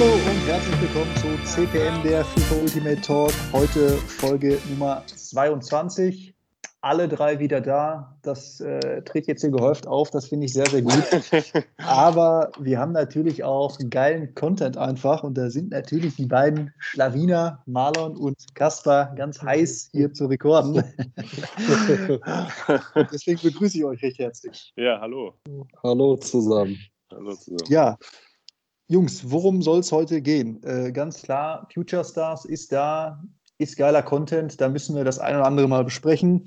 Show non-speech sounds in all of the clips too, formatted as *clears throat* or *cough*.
Hallo und herzlich willkommen zu CPM, der FIFA Ultimate Talk. Heute Folge Nummer 22. Alle drei wieder da. Das äh, tritt jetzt hier gehäuft auf. Das finde ich sehr, sehr gut. *laughs* Aber wir haben natürlich auch geilen Content einfach. Und da sind natürlich die beiden Schlawiner, Marlon und Kaspar, ganz heiß hier zu rekorden. *laughs* deswegen begrüße ich euch recht herzlich. Ja, hallo. Hallo zusammen. Hallo zusammen. Ja, Jungs, worum soll es heute gehen? Äh, ganz klar, Future Stars ist da, ist geiler Content, da müssen wir das ein oder andere mal besprechen.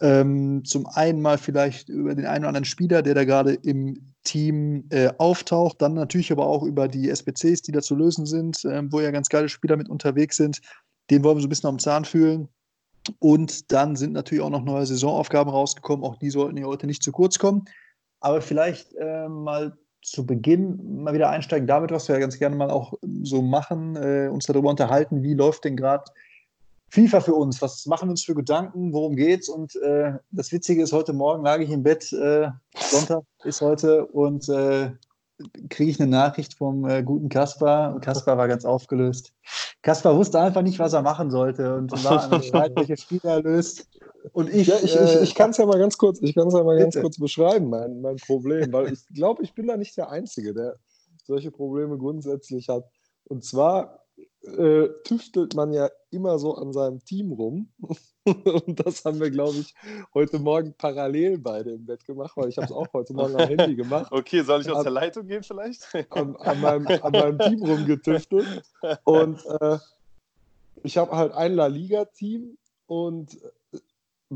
Ähm, zum einen mal vielleicht über den einen oder anderen Spieler, der da gerade im Team äh, auftaucht, dann natürlich aber auch über die SBCs, die da zu lösen sind, äh, wo ja ganz geile Spieler mit unterwegs sind. Den wollen wir so ein bisschen am Zahn fühlen. Und dann sind natürlich auch noch neue Saisonaufgaben rausgekommen. Auch die sollten hier heute nicht zu kurz kommen. Aber vielleicht äh, mal zu Beginn mal wieder einsteigen damit, was wir ja ganz gerne mal auch so machen, äh, uns darüber unterhalten, wie läuft denn gerade FIFA für uns? Was machen wir uns für Gedanken? Worum geht's? Und äh, das Witzige ist, heute Morgen lag ich im Bett, äh, Sonntag ist heute, und äh, kriege ich eine Nachricht vom äh, guten Kaspar. Und Kaspar war ganz aufgelöst. Kaspar wusste einfach nicht, was er machen sollte und war an Streit, welche Spieler er löst. Und ich, ja, ich, ich, ich kann es ja mal ganz kurz, ich kann es ja mal ganz kurz beschreiben, mein, mein Problem, weil ich glaube, ich bin da nicht der Einzige, der solche Probleme grundsätzlich hat. Und zwar äh, tüftelt man ja immer so an seinem Team rum. *laughs* Und das haben wir, glaube ich, heute Morgen parallel beide im Bett gemacht, weil ich habe es auch heute Morgen am Handy gemacht. Okay, soll ich aus der Leitung gehen vielleicht? An, an, meinem, an meinem, Team rumgetüftelt. Und äh, ich habe halt ein La Liga-Team und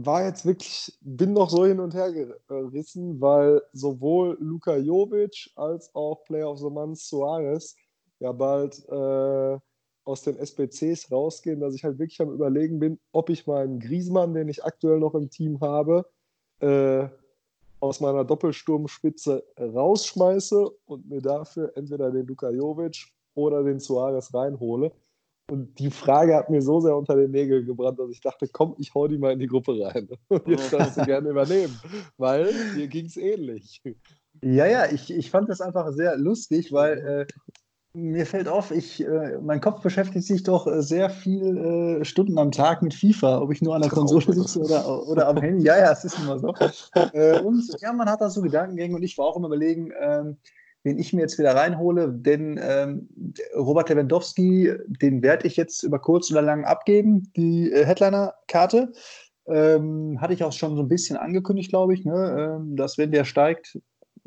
war jetzt wirklich, bin noch so hin und her gerissen, weil sowohl Luka Jovic als auch Player of the Month Suarez ja bald äh, aus den SBCs rausgehen, dass ich halt wirklich am Überlegen bin, ob ich meinen Griesmann, den ich aktuell noch im Team habe, äh, aus meiner Doppelsturmspitze rausschmeiße und mir dafür entweder den Luka Jovic oder den Suarez reinhole. Und die Frage hat mir so sehr unter den Nägeln gebrannt, dass ich dachte, komm, ich hau die mal in die Gruppe rein. *laughs* Und jetzt darfst du gerne übernehmen, weil dir ging es ähnlich. Ja, ja, ich, ich fand das einfach sehr lustig, weil äh, mir fällt auf, ich, äh, mein Kopf beschäftigt sich doch äh, sehr viel äh, Stunden am Tag mit FIFA, ob ich nur an der Konsole sitze oder, oder am Handy. Ja, ja, es ist immer so. *laughs* Äh, und ja, man hat da so Gedankengänge und ich war auch immer überlegen, ähm, wen ich mir jetzt wieder reinhole, denn ähm, Robert Lewandowski, den werde ich jetzt über kurz oder lang abgeben, die äh, Headliner-Karte. Ähm, hatte ich auch schon so ein bisschen angekündigt, glaube ich, ne? ähm, dass wenn der steigt,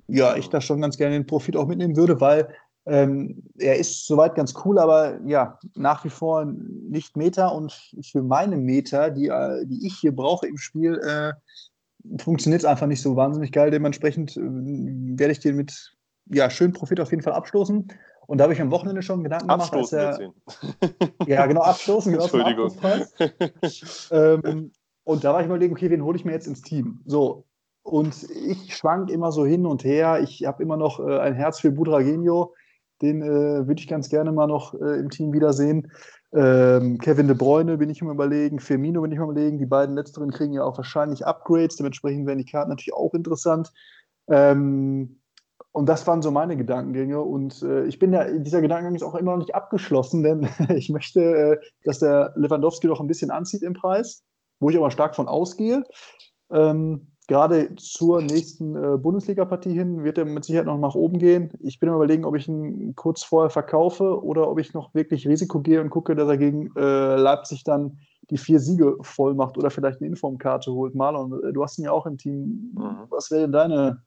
ja, ich da schon ganz gerne den Profit auch mitnehmen würde, weil ähm, er ist soweit ganz cool, aber ja, nach wie vor nicht Meta und für meine Meter, die, äh, die ich hier brauche im Spiel, äh, funktioniert es einfach nicht so wahnsinnig geil. Dementsprechend äh, werde ich den mit ja, schön Profit auf jeden Fall abstoßen. Und da habe ich am Wochenende schon Gedanken gemacht. Abstoßen als er, *laughs* ja, genau, abstoßen. Genau Entschuldigung. ähm, und da war ich mal überlegen, okay, wen hole ich mir jetzt ins Team? So. Und ich schwank immer so hin und her. Ich habe immer noch äh, ein Herz für Budragenio. Den äh, würde ich ganz gerne mal noch äh, im Team wiedersehen. Ähm, Kevin De Bruyne bin ich immer überlegen, Firmino bin ich immer überlegen. Die beiden letzteren kriegen ja auch wahrscheinlich Upgrades. Dementsprechend werden die Karten natürlich auch interessant. Ähm, und das waren so meine Gedankengänge. Und äh, ich bin ja, dieser Gedankengang ist auch immer noch nicht abgeschlossen, denn *laughs* ich möchte, äh, dass der Lewandowski noch ein bisschen anzieht im Preis, wo ich aber stark von ausgehe. Ähm, gerade zur nächsten äh, Bundesliga-Partie hin wird er mit Sicherheit noch nach oben gehen. Ich bin überlegen, ob ich ihn kurz vorher verkaufe oder ob ich noch wirklich Risiko gehe und gucke, dass er gegen äh, Leipzig dann die vier Siege voll macht oder vielleicht eine Informkarte holt. Marlon, du hast ihn ja auch im Team. Mhm. Was wäre denn deine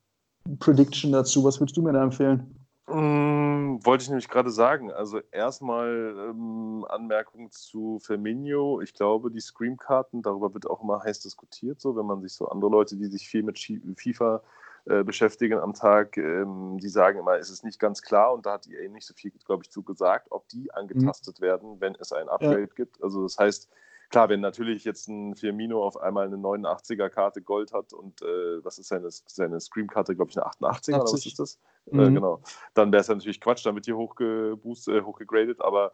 Prediction dazu? Was würdest du mir da empfehlen? Mm, wollte ich nämlich gerade sagen. Also erstmal ähm, Anmerkung zu Firmino. Ich glaube, die Scream-Karten, darüber wird auch immer heiß diskutiert, so wenn man sich so andere Leute, die sich viel mit FIFA äh, beschäftigen am Tag, ähm, die sagen immer, es ist nicht ganz klar und da hat EA nicht so viel, glaube ich, zu gesagt, ob die angetastet mhm. werden, wenn es ein Upgrade ja. gibt. Also das heißt, klar, wenn natürlich jetzt ein Firmino auf einmal eine 89er-Karte Gold hat und äh, was ist seine, seine Scream-Karte, glaube ich, eine 88er 80. oder was ist das? Äh, mhm. Äh, genau. Dann wäre es ja natürlich Quatsch, dann wird hier hochgeboostet, äh, hochgegradet, aber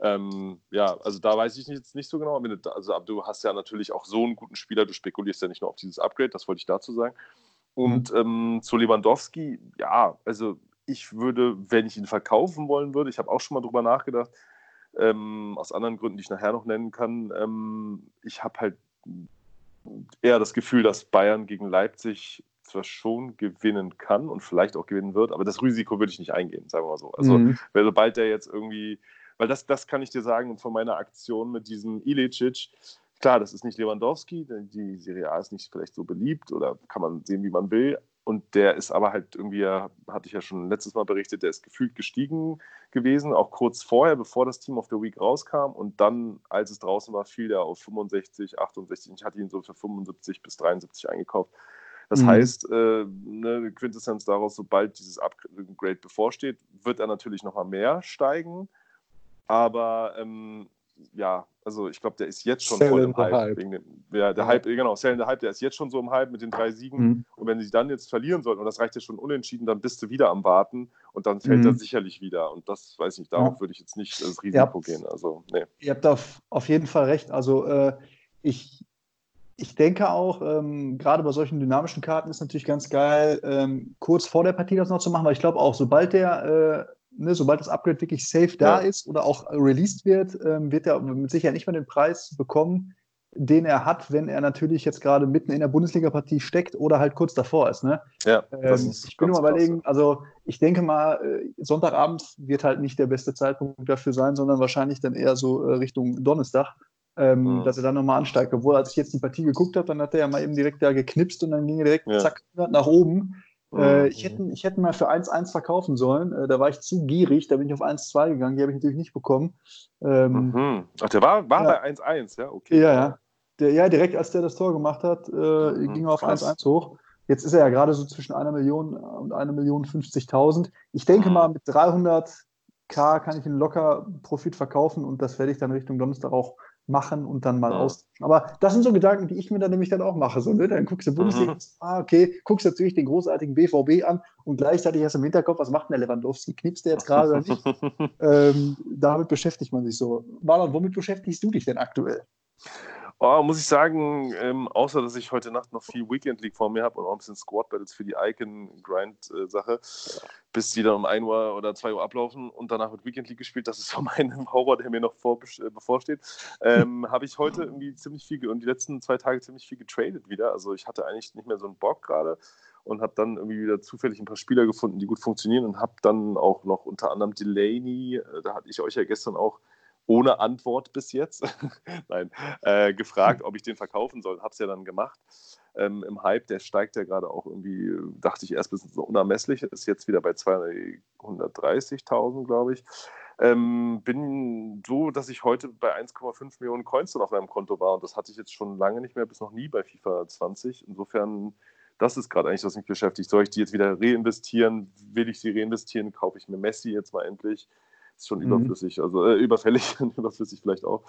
ähm, ja, also da weiß ich jetzt nicht so genau. Also, aber du hast ja natürlich auch so einen guten Spieler, du spekulierst ja nicht nur auf dieses Upgrade, das wollte ich dazu sagen. Und mhm. ähm, zu Lewandowski, ja, also ich würde, wenn ich ihn verkaufen wollen würde, ich habe auch schon mal drüber nachgedacht, ähm, aus anderen Gründen, die ich nachher noch nennen kann, ähm, ich habe halt eher das Gefühl, dass Bayern gegen Leipzig zwar schon gewinnen kann und vielleicht auch gewinnen wird, aber das Risiko würde ich nicht eingehen, sagen wir mal so. Also, mhm. sobald der jetzt irgendwie, weil das, das kann ich dir sagen von meiner Aktion mit diesem Ilicic, klar, das ist nicht Lewandowski, die Serie A ist nicht vielleicht so beliebt oder kann man sehen, wie man will, und der ist aber halt irgendwie, hatte ich ja schon letztes Mal berichtet, der ist gefühlt gestiegen gewesen, auch kurz vorher, bevor das Team of the Week rauskam. Und dann, als es draußen war, fiel der auf 65, 68. Ich hatte ihn so für 75 bis 73 eingekauft. Das mhm. heißt, äh, ne, Quintessenz daraus, sobald dieses Upgrade bevorsteht, wird er natürlich nochmal mehr steigen. Aber ähm, ja, also ich glaube, der ist jetzt schon voll im Hype. Hype. Dem, ja, der. Hype, genau, Sell der Hype, der ist jetzt schon so im Hype mit den drei Siegen. Mhm. Und wenn sie dann jetzt verlieren sollten, und das reicht ja schon unentschieden, dann bist du wieder am Warten und dann fällt mhm. er sicherlich wieder. Und das weiß ich nicht, darauf ja. würde ich jetzt nicht das Risiko ja. gehen. Also, nee. Ihr habt auf, auf jeden Fall recht. Also äh, ich, ich denke auch, ähm, gerade bei solchen dynamischen Karten ist natürlich ganz geil, ähm, kurz vor der Partie das noch zu machen, weil ich glaube auch, sobald der äh, ne, sobald das Upgrade wirklich safe da ja. ist oder auch released wird, ähm, wird er mit Sicherheit nicht mehr den Preis bekommen, den er hat, wenn er natürlich jetzt gerade mitten in der Bundesliga-Partie steckt oder halt kurz davor ist. Ne? Ja, ähm, ich bin nur überlegen, also ich denke mal, äh, Sonntagabend wird halt nicht der beste Zeitpunkt dafür sein, sondern wahrscheinlich dann eher so äh, Richtung Donnerstag. Ähm, mhm. dass er dann nochmal ansteigt. Obwohl, als ich jetzt die Partie geguckt habe, dann hat er ja mal eben direkt da geknipst und dann ging er direkt ja. zack nach oben. Äh, ich, hätte, ich hätte mal für 1-1 verkaufen sollen. Äh, da war ich zu gierig, da bin ich auf 1-2 gegangen. Die habe ich natürlich nicht bekommen. Ähm, mhm. Ach, der war, war ja. bei 1-1, ja? Okay. Ja, ja. Der, ja, direkt als der das Tor gemacht hat, äh, mhm. ging er auf 1-1 hoch. Jetzt ist er ja gerade so zwischen einer Million und einer Million 50.000. Ich denke mhm. mal, mit 300k kann ich einen locker Profit verkaufen und das werde ich dann Richtung Donnerstag auch machen und dann mal ja. austauschen. Aber das sind so Gedanken, die ich mir dann nämlich dann auch mache. So, ne? Dann guckst du Bundesliga, mhm. ah, okay, guckst natürlich den großartigen BVB an und gleichzeitig hast du im Hinterkopf, was macht denn der Lewandowski? Knipst der jetzt gerade oder nicht? *laughs* ähm, damit beschäftigt man sich so. Marlon, womit beschäftigst du dich denn aktuell? Oh, muss ich sagen, ähm, außer dass ich heute Nacht noch viel Weekend League vor mir habe und auch ein bisschen Squad Battles für die Icon-Grind-Sache, bis die dann um 1 Uhr oder 2 Uhr ablaufen und danach wird Weekend League gespielt. Das ist so *laughs* mein Horror, der mir noch vor, äh, bevorsteht. Ähm, *laughs* habe ich heute irgendwie ziemlich viel und die letzten zwei Tage ziemlich viel getradet wieder. Also ich hatte eigentlich nicht mehr so einen Bock gerade und habe dann irgendwie wieder zufällig ein paar Spieler gefunden, die gut funktionieren und habe dann auch noch unter anderem Delaney, äh, da hatte ich euch ja gestern auch ohne Antwort bis jetzt, *laughs* nein, äh, gefragt, ob ich den verkaufen soll. Habe es ja dann gemacht. Ähm, Im Hype, der steigt ja gerade auch irgendwie, dachte ich erst bisschen so unermesslich, ist jetzt wieder bei 230.000, glaube ich. Ähm, bin so, dass ich heute bei 1,5 Millionen Coins auf meinem Konto war und das hatte ich jetzt schon lange nicht mehr, bis noch nie bei FIFA 20. Insofern, das ist gerade eigentlich, was mich beschäftigt. Soll ich die jetzt wieder reinvestieren? Will ich sie reinvestieren? Kaufe ich mir Messi jetzt mal endlich? Ist schon mhm. überflüssig, also äh, überfällig, *laughs* überflüssig vielleicht auch.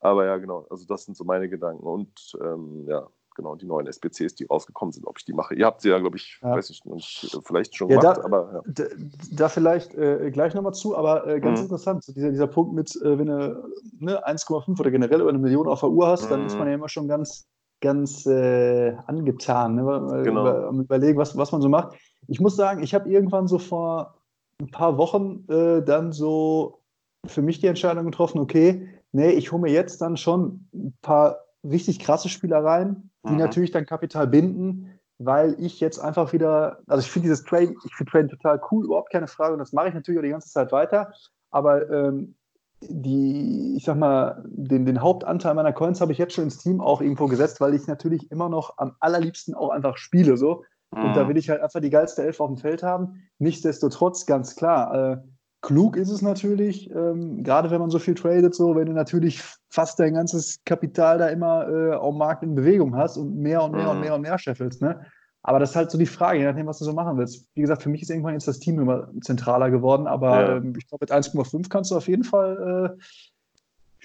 Aber ja, genau, also das sind so meine Gedanken. Und ähm, ja, genau, die neuen SPCs, die rausgekommen sind, ob ich die mache. Ihr habt sie ja, glaube ich, ja. weiß ich nicht, vielleicht schon ja, gemacht, da, aber ja. da, vielleicht äh, gleich nochmal zu, aber äh, ganz mhm. interessant, dieser, dieser Punkt mit, äh, wenn du ne, 1,5 oder generell über eine Million auf der Uhr hast, mhm. dann ist man ja immer schon ganz, ganz äh, angetan, ne? genau. über, überlegen, was, was man so macht. Ich muss sagen, ich habe irgendwann so vor ein paar Wochen äh, dann so für mich die Entscheidung getroffen, okay, nee, ich hole mir jetzt dann schon ein paar richtig krasse Spielereien, die mhm. natürlich dann Kapital binden, weil ich jetzt einfach wieder, also ich finde dieses Train, ich finde Train total cool, überhaupt keine Frage und das mache ich natürlich auch die ganze Zeit weiter, aber ähm, die, ich sag mal, den, den Hauptanteil meiner Coins habe ich jetzt schon ins Team auch irgendwo gesetzt, weil ich natürlich immer noch am allerliebsten auch einfach spiele, so. Und da mhm. will ich halt einfach die geilste Elf auf dem Feld haben. Nichtsdestotrotz, ganz klar, äh, klug ist es natürlich, ähm, gerade wenn man so viel tradet, so, wenn du natürlich fast dein ganzes Kapital da immer äh, am Markt in Bewegung hast und mehr und mehr mhm. und mehr und mehr scheffelst. Ne? Aber das ist halt so die Frage, je nachdem, was du so machen willst. Wie gesagt, für mich ist irgendwann jetzt das Team immer zentraler geworden, aber ja. ähm, ich glaube, mit 1,5 kannst du auf jeden Fall äh,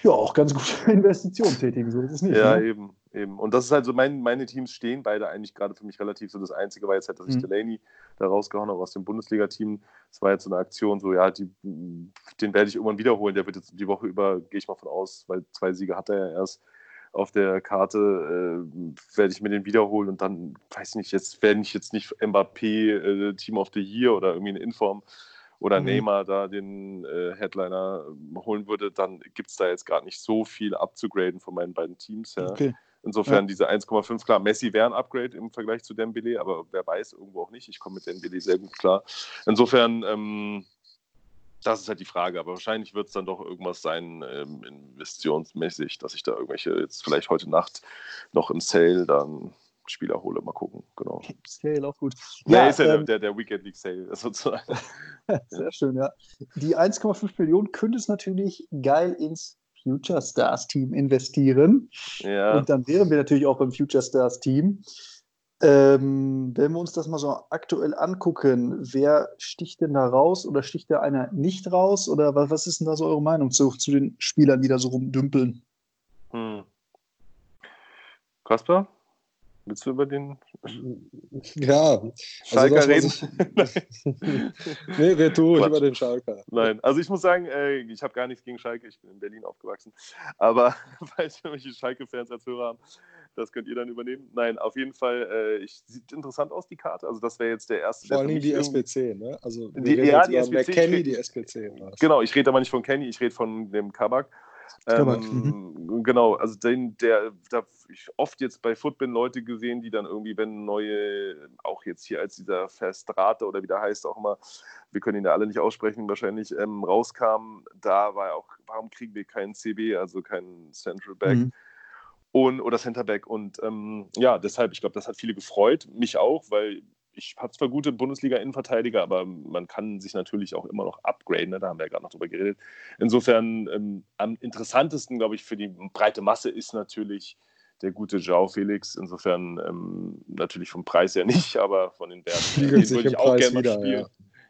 ja, auch ganz gute *laughs* Investitionen tätigen, so ist es nicht. Ja, ne? eben, eben. Und das ist halt so, mein, meine Teams stehen beide eigentlich gerade für mich relativ so. Das Einzige war jetzt halt, dass ich mhm. Delaney da rausgehauen habe aus dem Bundesliga-Team. Das war jetzt so eine Aktion, so, ja, die, den werde ich irgendwann wiederholen. Der wird jetzt die Woche über, gehe ich mal von aus, weil zwei Siege hat er ja erst. auf der Karte, äh, werde ich mir den wiederholen und dann, weiß nicht, jetzt, wenn ich jetzt nicht Mbappé äh, Team of the Year oder irgendwie eine Inform oder mhm. Neymar da den äh, Headliner holen würde, dann gibt es da jetzt gar nicht so viel abzugraden von meinen beiden Teams. Ja. Okay. Insofern ja. diese 1,5, klar, Messi wäre ein Upgrade im Vergleich zu Dembele, aber wer weiß, irgendwo auch nicht. Ich komme mit Dembele sehr gut klar. Insofern, ähm, das ist halt die Frage, aber wahrscheinlich wird es dann doch irgendwas sein, ähm, investitionsmäßig, dass ich da irgendwelche, jetzt vielleicht heute Nacht noch im Sale dann Spieler hole. Mal gucken, genau. *laughs* Sale auch gut. Ja, ist ja ähm, der, der Weekend League Sale *laughs* sozusagen. *laughs* Sehr schön, ja. Die 1,5 Millionen könnte es natürlich geil ins Future Stars Team investieren. Ja. Und dann wären wir natürlich auch beim Future Stars Team. Ähm, wenn wir uns das mal so aktuell angucken, wer sticht denn da raus oder sticht da einer nicht raus? Oder was, was ist denn da so eure Meinung zu, zu den Spielern, die da so rumdümpeln? Hm. Kasper? Willst du über den ja, Schalker also reden? Ich... *laughs* nee, red du über den Schalker. Nein, also ich muss sagen, äh, ich habe gar nichts gegen Schalke, ich bin in Berlin aufgewachsen. Aber *laughs* falls wir irgendwelche Schalke-Fans als Hörer haben, das könnt ihr dann übernehmen. Nein, auf jeden Fall, äh, ich, sieht interessant aus, die Karte. Also das wäre jetzt der erste. Vor allem die SPC, ne? Also die, ja, die SPC. Kenny, die SPC. Genau, ich rede aber nicht von Kenny, ich rede von dem Kabak. Ähm, mhm. Genau, also den, der, da ich oft jetzt bei Footbin Leute gesehen, die dann irgendwie, wenn neue, auch jetzt hier als dieser Verstrate oder wie der heißt auch immer, wir können ihn ja alle nicht aussprechen, wahrscheinlich ähm, rauskam, da war auch, warum kriegen wir keinen CB, also keinen Central Back? Mhm. Und, oder Centerback. Und ähm, ja, deshalb, ich glaube, das hat viele gefreut, mich auch, weil ich habe zwar gute Bundesliga-Innenverteidiger, aber man kann sich natürlich auch immer noch upgraden. Ne? Da haben wir ja gerade noch drüber geredet. Insofern ähm, am interessantesten, glaube ich, für die breite Masse ist natürlich der gute Joao Felix. Insofern ähm, natürlich vom Preis her nicht, *laughs* aber von den Werten den würde ich auch gerne mal spielen. Ja.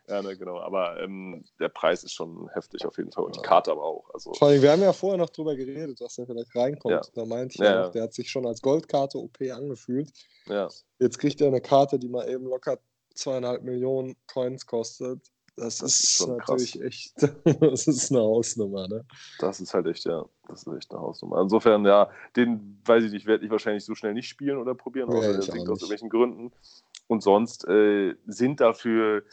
Ja, ne, genau. Aber ähm, der Preis ist schon heftig auf jeden Fall und die Karte aber auch. Also, Vor allem, wir haben ja vorher noch drüber geredet, dass er vielleicht reinkommt. Ja. Da meinte ich ja, auch, der hat sich schon als Goldkarte OP angefühlt. Ja. Jetzt kriegt er eine Karte, die mal eben locker zweieinhalb Millionen Coins kostet. Das, das ist, ist natürlich krass. echt, *laughs* das ist eine Hausnummer, ne? Das ist halt echt, ja, das ist echt eine Hausnummer. Insofern, ja, den weiß ich nicht, werde ich wahrscheinlich so schnell nicht spielen oder probieren, außer ja, der aus irgendwelchen Gründen. Und sonst äh, sind dafür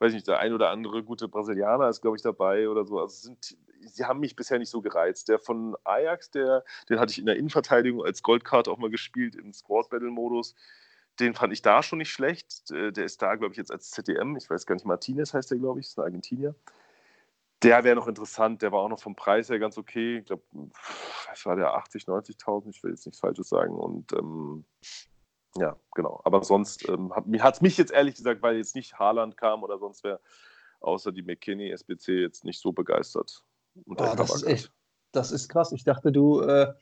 weiß nicht, der ein oder andere gute Brasilianer ist, glaube ich, dabei oder so. Also sind, sie haben mich bisher nicht so gereizt. Der von Ajax, der, den hatte ich in der Innenverteidigung als Goldkarte auch mal gespielt, im Squad-Battle-Modus. Den fand ich da schon nicht schlecht. Der ist da, glaube ich, jetzt als ZDM. Ich weiß gar nicht, Martinez heißt der, glaube ich, ist ein Argentinier. Der wäre noch interessant, der war auch noch vom Preis her ganz okay. Ich glaube, was war der 80, 90.000? Ich will jetzt nichts Falsches sagen. Und ähm, ja, genau. Aber sonst ähm, hat es mich jetzt ehrlich gesagt, weil jetzt nicht Haaland kam oder sonst wer, außer die McKinney SBC jetzt nicht so begeistert. Oh, das, ist echt, das ist krass. Ich dachte, du, äh,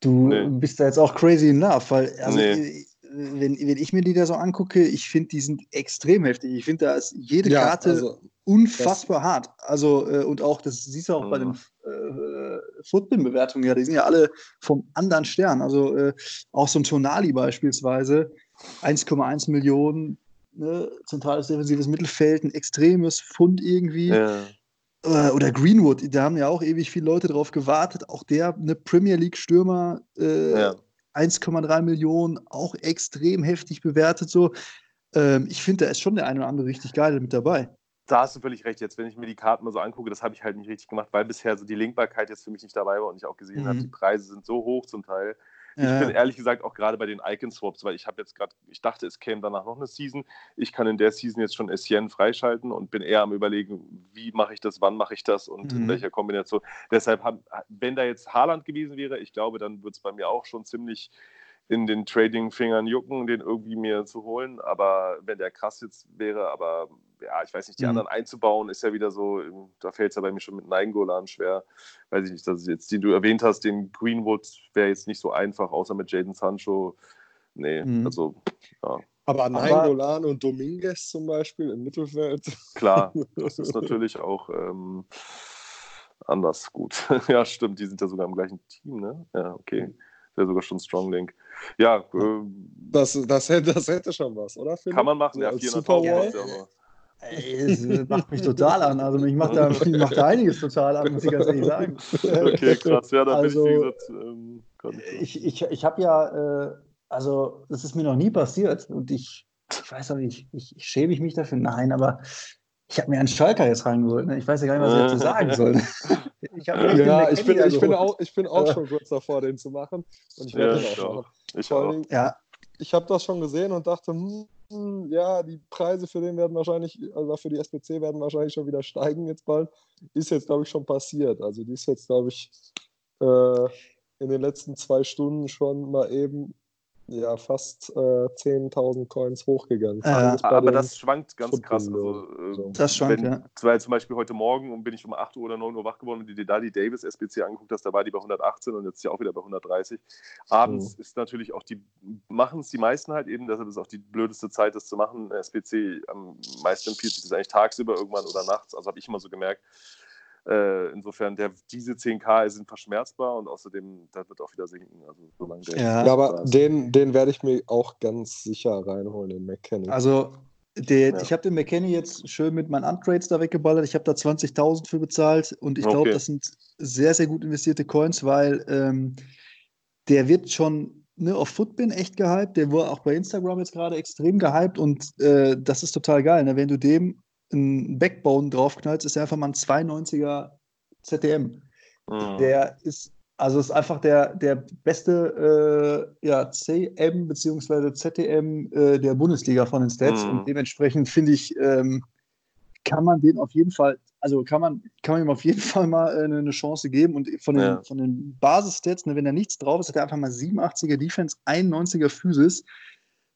du nee. bist da jetzt auch crazy enough, weil also, nee wenn, wenn ich mir die da so angucke, ich finde, die sind extrem heftig. Ich finde, da ist jede ja, Karte also, unfassbar hart. Also, äh, und auch, das siehst du auch mhm. bei den äh, Football-Bewertungen, ja, die sind ja alle vom anderen Stern. Also, äh, auch so ein Tonali beispielsweise, 1,1 Millionen, ne, zentrales defensives Mittelfeld, ein extremes Fund irgendwie. Ja. Äh, oder Greenwood, da haben ja auch ewig viele Leute drauf gewartet. Auch der, eine Premier League-Stürmer, äh, ja 1,3 Millionen, auch extrem heftig bewertet. So. Ähm, ich finde, da ist schon der eine oder andere richtig geil mit dabei. Da hast du völlig recht. Jetzt, wenn ich mir die Karten mal so angucke, das habe ich halt nicht richtig gemacht, weil bisher so die Linkbarkeit jetzt für mich nicht dabei war und ich auch gesehen mhm. habe, die Preise sind so hoch zum Teil. Ich ja. bin ehrlich gesagt auch gerade bei den Icon-Swaps, weil ich habe jetzt gerade, ich dachte, es käme danach noch eine Season. Ich kann in der Season jetzt schon Essien freischalten und bin eher am überlegen, wie mache ich das, wann mache ich das und mhm. in welcher Kombination. Deshalb, haben, wenn da jetzt Haaland gewesen wäre, ich glaube, dann wird es bei mir auch schon ziemlich in den Trading-Fingern jucken, den irgendwie mir zu holen. Aber wenn der krass jetzt wäre, aber ja, ich weiß nicht, die mhm. anderen einzubauen, ist ja wieder so, da fällt es ja bei mir schon mit Neingolan schwer. Weiß ich nicht, dass jetzt, den du erwähnt hast, den Greenwood wäre jetzt nicht so einfach, außer mit Jaden Sancho. Nee, mhm. also, ja. Aber Nainggolan und Dominguez zum Beispiel im Mittelfeld. *laughs* Klar, das ist natürlich auch ähm, anders gut. *laughs* ja, stimmt, die sind ja sogar im gleichen Team, ne? Ja, okay wäre sogar schon Strong Link. Ja, äh, das, das, hätte, das hätte schon was, oder? Philipp? Kann man machen, ja, 400.000 ja, Ey, das macht mich total an. Also mich macht da, mich macht da einiges total an, muss ich ganz ehrlich sagen. Okay, krass. Ja, da Also, bin ich, wie gesagt, ähm, ich- Ich, ich, habe ja, äh, also das ist mir noch nie passiert und ich, ich weiß auch nicht, ich, ich schäme ich mich dafür? Nein, aber ich habe mir einen Schalker jetzt reingeholt. Ne? Ich weiß ja gar nicht, was ich dazu sagen *laughs* soll. Ich Ja, ich bin, ich, bin auch, ich bin auch schon kurz davor, den zu machen. Und ich Ja, werde den ich auch ich allem, Ja, ich habe das schon gesehen und dachte, hm, ja, die Preise für den werden wahrscheinlich, also für die SPC werden wahrscheinlich schon wieder steigen jetzt bald. Ist jetzt, glaube ich, schon passiert. Also die ist jetzt, glaube ich, äh, in den letzten zwei Stunden schon mal eben ja, fast äh, 10.000 Coins hochgegangen. Ja, bei Aber das schwankt ganz Football krass. Also, äh. Das schwankt, wenn, ja. Weil zum Beispiel heute Morgen bin ich um 8 Uhr oder 9 Uhr wach geworden und die da die Davis SBC angeguckt hast, da war die bei 118 und jetzt ist sie auch wieder bei 130. Abends ist natürlich auch die, machen es die meisten halt eben, deshalb ist auch die blödeste Zeit, das zu machen. SBC am meisten empfiehlt sich das eigentlich tagsüber irgendwann oder nachts, also habe ich immer so gemerkt. Äh, insofern, der, diese 10k sind verschmerzbar und außerdem, das wird auch wieder sinken. Also, solange der Ja. Ja, aber den, den werde ich mir auch ganz sicher reinholen, den McKenny. Also, der, Ja. ich habe den McKenny jetzt schön mit meinen Untrades da weggeballert. Ich habe da 20.000 für bezahlt und ich glaube, Okay. das sind sehr, sehr gut investierte Coins, weil ähm, der wird schon ne, auf Footbin echt gehypt. Der wurde auch bei Instagram jetzt gerade extrem gehypt und äh, das ist total geil. Ne? Wenn du dem einen Backbone draufknallst, ist er einfach mal ein 92er ZDM. Mhm. Der ist, also ist einfach der, der beste äh, ja, CM bzw. ZDM äh, der Bundesliga von den Stats. Mhm. Und dementsprechend finde ich, ähm, kann man den auf jeden Fall, also kann man, kann man ihm auf jeden Fall mal äh, eine, Chance geben. Und von den, Ja. von den Basisstats, ne, wenn da nichts drauf ist, hat er einfach mal 87er Defense, 91er Physis.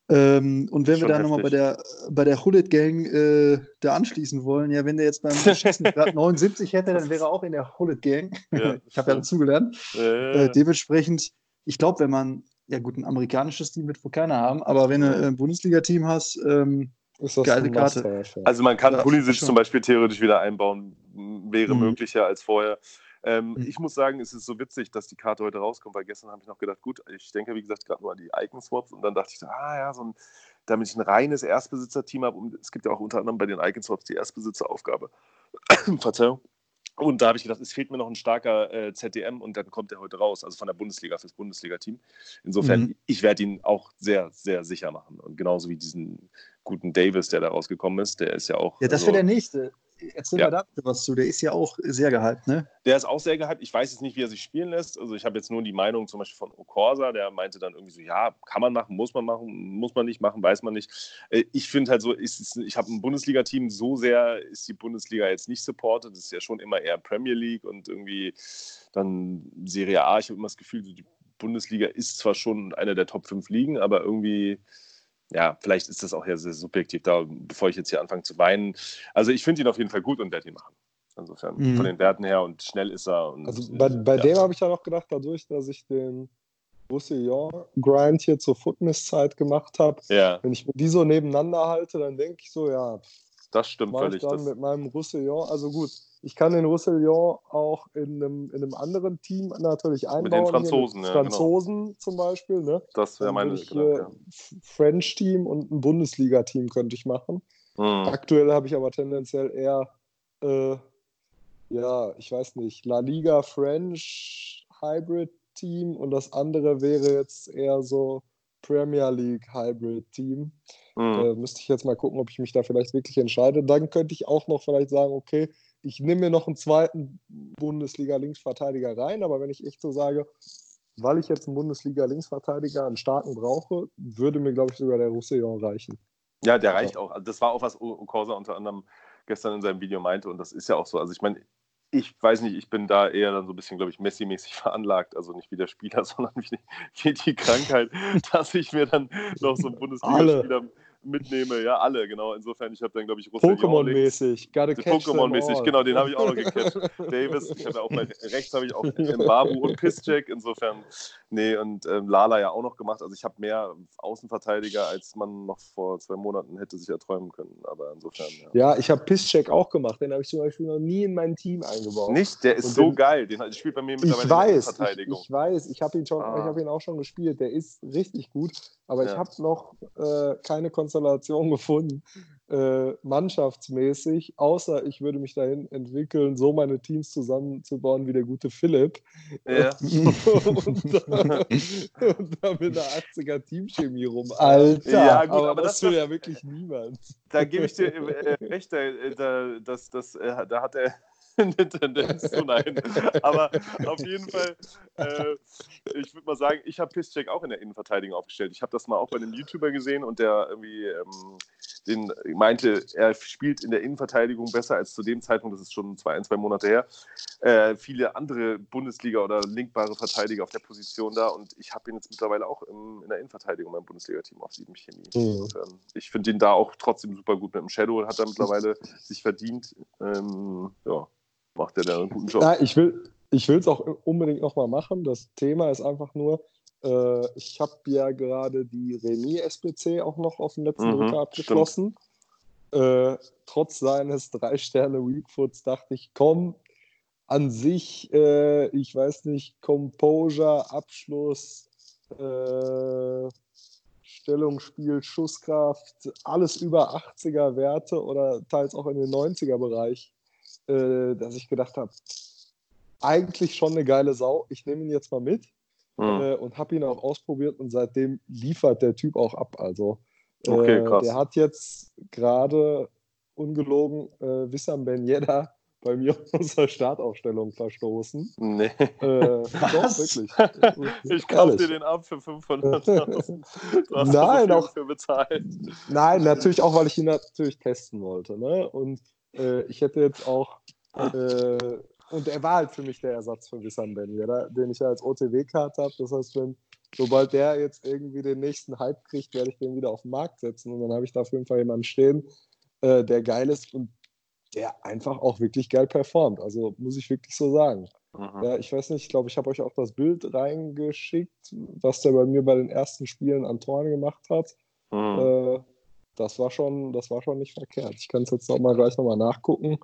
Ähm, und wenn Schon wir da nochmal bei der, bei der Hullet Gang äh, da anschließen wollen, ja, wenn der jetzt beim Schießen *laughs* gerade 79 hätte, dann wäre er auch in der Hullet Gang. Ja, *laughs* ich habe ja dazugelernt. Äh, Äh, dementsprechend, ich glaube, wenn man, ja gut, ein amerikanisches Team wird wohl keiner haben, aber wenn du Ja. ein Bundesliga-Team hast, ähm, ist das geile Karte. Also man kann Ja, Pulisic schon. zum Beispiel theoretisch wieder einbauen, wäre Mhm. möglicher als vorher. Ähm, Mhm. Ich muss sagen, es ist so witzig, dass die Karte heute rauskommt, weil gestern habe ich noch gedacht, gut, ich denke, wie gesagt, gerade nur an die Icon-Swaps und dann dachte ich, ah ja, so ein, damit ich ein reines Erstbesitzer-Team habe, und es gibt ja auch unter anderem bei den Icon-Swaps die Erstbesitzeraufgabe. *clears throat* Verzeihung. Und da habe ich gedacht, es fehlt mir noch ein starker äh, ZDM und dann kommt er heute raus, also von der Bundesliga fürs Bundesliga-Team. Insofern, Mhm. ich werde ihn auch sehr, sehr sicher machen. Und genauso wie diesen guten Davis, der da rausgekommen ist, der ist ja auch. ja, das also, wäre der nächste. Erzähl Ja. mal da bitte was zu. Der ist ja auch sehr gehypt, ne? Der ist auch sehr gehypt. Ich weiß jetzt nicht, wie er sich spielen lässt. Also ich habe jetzt nur die Meinung zum Beispiel von Okorsa, der meinte dann irgendwie so, ja, kann man machen, muss man machen, muss man nicht machen, weiß man nicht. Äh, Ich finde halt so, ist ich habe ein Bundesliga-Team, so sehr ist die Bundesliga jetzt nicht supported. Das ist ja schon immer eher Premier League und irgendwie dann Serie A. Ich habe immer das Gefühl, die Bundesliga ist zwar schon eine der Top 5 Ligen, aber irgendwie ja, vielleicht ist das auch ja sehr subjektiv da, bevor ich jetzt hier anfange zu weinen. Also ich finde ihn auf jeden Fall gut und werde ihn machen. Insofern, Mhm. von den Werten her und schnell ist er. Und, Also bei, bei ja. dem habe ich ja noch gedacht, dadurch, dass ich den Roussillon-Grind hier zur Fitnesszeit gemacht habe, Ja, wenn ich mir die so nebeneinander halte, dann denke ich so, ja, das stimmt mache ich völlig. dann Das, mit meinem Roussillon. Also gut, ich kann den Roussillon auch in einem, in einem anderen Team natürlich einbauen. Mit den Franzosen, mit ja, genau. Franzosen zum Beispiel. Ne? das wäre meine würde ich hier F- French-Team und ein Bundesliga-Team könnte ich machen. Mhm. Aktuell habe ich aber tendenziell eher, äh, ja, ich weiß nicht, La Liga French Hybrid Team und das andere wäre jetzt eher so Premier League Hybrid Team. Mhm. Äh, müsste ich jetzt mal gucken, ob ich mich da vielleicht wirklich entscheide. Dann könnte ich auch noch vielleicht sagen, okay, ich nehme mir noch einen zweiten Bundesliga-Linksverteidiger rein, aber wenn ich echt so sage, weil ich jetzt einen Bundesliga-Linksverteidiger, einen starken brauche, würde mir, glaube ich, sogar der Roussillon reichen. Ja, der reicht auch. Also das war auch, was O- Okorsa unter anderem gestern in seinem Video meinte und das ist ja auch so. Also ich meine, ich weiß nicht, ich bin da eher dann so ein bisschen, glaube ich, Messi-mäßig *laughs* veranlagt. Also nicht wie der Spieler, *laughs* sondern wie die, wie die Krankheit, *laughs* dass ich mir dann noch so einen Bundesligaspieler mitnehme. Ja, alle, genau. Insofern, ich habe dann, glaube ich, links. Pokémon-mäßig. Pokémon-mäßig, genau, den habe ich auch noch gecatcht. *laughs* Davis, ich habe ja auch bei rechts habe ich auch Mbabu und Piszczek, insofern, nee, und ähm, Lala ja auch noch gemacht. Also ich habe mehr Außenverteidiger, als man noch vor zwei Monaten hätte sich erträumen können. Aber insofern, ja. Ja, ich habe Pisscheck auch gemacht. Den habe ich zum Beispiel noch nie in mein Team eingebaut. Nicht, der ist Und so den- geil. Den, der spielt bei mir Ich mittlerweile in weiß, der ich, Verteidigung. ich weiß, ich habe ihn schon, Ah. ich habe ihn auch schon gespielt. Der ist richtig gut, aber ich Ja. habe noch äh, keine Konstellation gefunden, äh, mannschaftsmäßig, außer ich würde mich dahin entwickeln, so meine Teams zusammenzubauen wie der gute Philipp. Ja. *laughs* und, da, und da mit einer 80er Teamchemie rum. Alter, Ja, gut, aber, aber das das will ja wirklich niemand. Da gebe ich dir äh, recht, da, da, das, das, äh, da hat er eine Tendenz zu nein. Aber auf jeden Fall, äh, ich würde mal sagen, ich habe Pisscheck auch in der Innenverteidigung aufgestellt. Ich habe das mal auch bei einem YouTuber gesehen und der irgendwie ähm, den meinte, er spielt in der Innenverteidigung besser als zu dem Zeitpunkt, das ist schon zwei, ein, zwei Monate her, äh, viele andere Bundesliga- oder linkbare Verteidiger auf der Position da und ich habe ihn jetzt mittlerweile auch im, in der Innenverteidigung beim Bundesliga-Team auf sieben Chemie. Mhm. Insofern, ich finde ihn da auch trotzdem super gut mit dem Shadow, hat er mittlerweile sich verdient. Ähm, ja, macht er da einen guten Job. Ja, ich will ich es auch unbedingt nochmal machen. Das Thema ist einfach nur, äh, ich habe ja gerade die Remis SBC auch noch auf dem letzten Mhm, Drücker abgeschlossen. Äh, trotz seines *laughs* drei Sterne Weakfoots dachte ich, komm, an sich, äh, ich weiß nicht, Composure, Abschluss, äh, Stellungsspiel, Schusskraft, alles über 80er Werte oder teils auch in den 90er Bereich, äh, dass ich gedacht habe, eigentlich schon eine geile Sau. Ich nehme ihn jetzt mal mit Hm. äh, und habe ihn auch ausprobiert und seitdem liefert der Typ auch ab. Also äh, Okay, krass. der hat jetzt gerade ungelogen äh, Wissam Ben Yedda bei mir der Startaufstellung verstoßen. Nee. Äh, *laughs* doch, Was? wirklich. *laughs* Ich kaufe dir den ab für 500.000. Du hast Nein, auch- für bezahlt. Nein, natürlich auch, weil ich ihn natürlich testen wollte. Ne? Und äh, ich hätte jetzt auch, äh, und er war halt für mich der Ersatz für Wissam Ben Yedda, den ich ja als OTW-Karte habe. Das heißt, wenn, sobald der jetzt irgendwie den nächsten Hype kriegt, werde ich den wieder auf den Markt setzen. Und dann habe ich da auf jeden Fall jemanden stehen, äh, der geil ist und der einfach auch wirklich geil performt. Also muss ich wirklich so sagen. Mhm. Ja, ich weiß nicht, ich glaube, ich habe euch auch das Bild reingeschickt, was der bei mir bei den ersten Spielen an Toren gemacht hat. Mhm. Äh, das war schon, das war schon nicht verkehrt. Ich kann es jetzt noch mal gleich nochmal nachgucken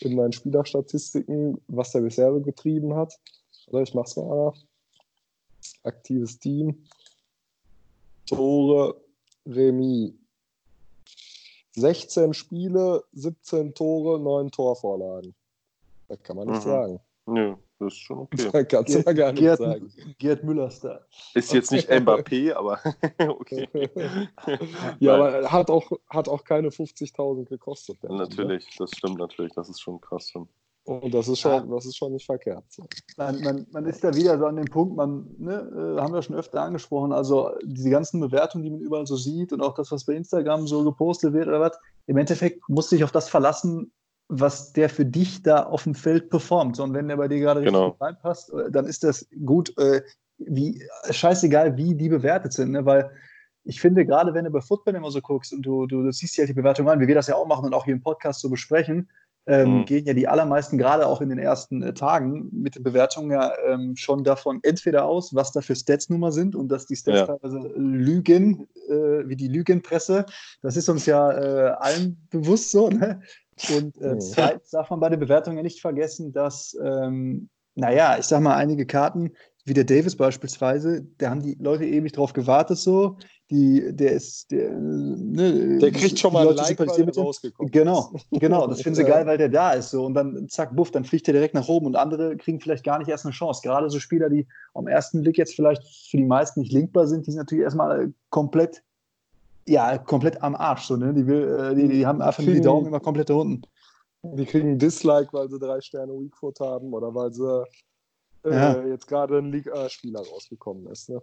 in meinen Spielerstatistiken, was der bisher so getrieben hat. Oder ich mache es mal. Aktives Team. Tore, Remis. 16 Spiele, 17 Tore, 9 Torvorlagen. Da kann man nicht Mhm. sagen. Nö, das ist schon okay. Kannst du mal gar nicht Gerd, sagen. Gerd Müller-Style. Ist jetzt nicht Mbappé, aber *laughs* okay. *laughs* Ja, aber er hat auch, hat auch keine 50.000 gekostet. der Mann, ne? Natürlich, das stimmt natürlich. Das ist schon krass. Und das ist schon, das ist schon nicht verkehrt. So. Man, man, man ist da wieder so an dem Punkt, man, ne, äh, haben wir schon öfter angesprochen, also diese ganzen Bewertungen, die man überall so sieht und auch das, was bei Instagram so gepostet wird oder was, im Endeffekt musst du dich auf das verlassen, was der für dich da auf dem Feld performt. So, und wenn der bei dir gerade Genau. richtig reinpasst, äh, dann ist das gut, äh, wie, scheißegal, wie die bewertet sind, ne? weil ich finde, gerade wenn du bei Football immer so guckst und du, du, du siehst dir halt die Bewertung an, wie wir das ja auch machen und auch hier im Podcast so besprechen, ähm, Mhm. gehen ja die allermeisten, gerade auch in den ersten äh, Tagen mit den Bewertungen ja ähm, schon davon entweder aus, was da für Stats Nummer sind und dass die Stats Ja. teilweise lügen, äh, wie die Lügenpresse. Das ist uns ja äh, allen bewusst so. Ne? Und äh, zweitens darf man bei den Bewertungen ja nicht vergessen, dass, ähm, naja, ich sag mal, einige Karten, wie der Davis beispielsweise, da haben die Leute ewig drauf gewartet so. Die, der ist, der, ne, Der kriegt schon mal ein Leute Like, weil der mit rausgekommen Genau, *laughs* genau. Das finden sie geil, weil der da ist. So. Und dann zack, buff, dann fliegt er direkt nach oben und andere kriegen vielleicht gar nicht erst eine Chance. Gerade so Spieler, die am ersten Blick jetzt vielleicht für die meisten nicht linkbar sind, die sind natürlich erstmal äh, komplett, ja, komplett am Arsch. So, ne? die, will, äh, die, die haben einfach die Daumen immer komplett da unten. Die kriegen ein Dislike, weil sie drei Sterne Weakfoot haben oder weil sie äh, Ja. jetzt gerade ein Liga-Spieler rausgekommen ist. Ne?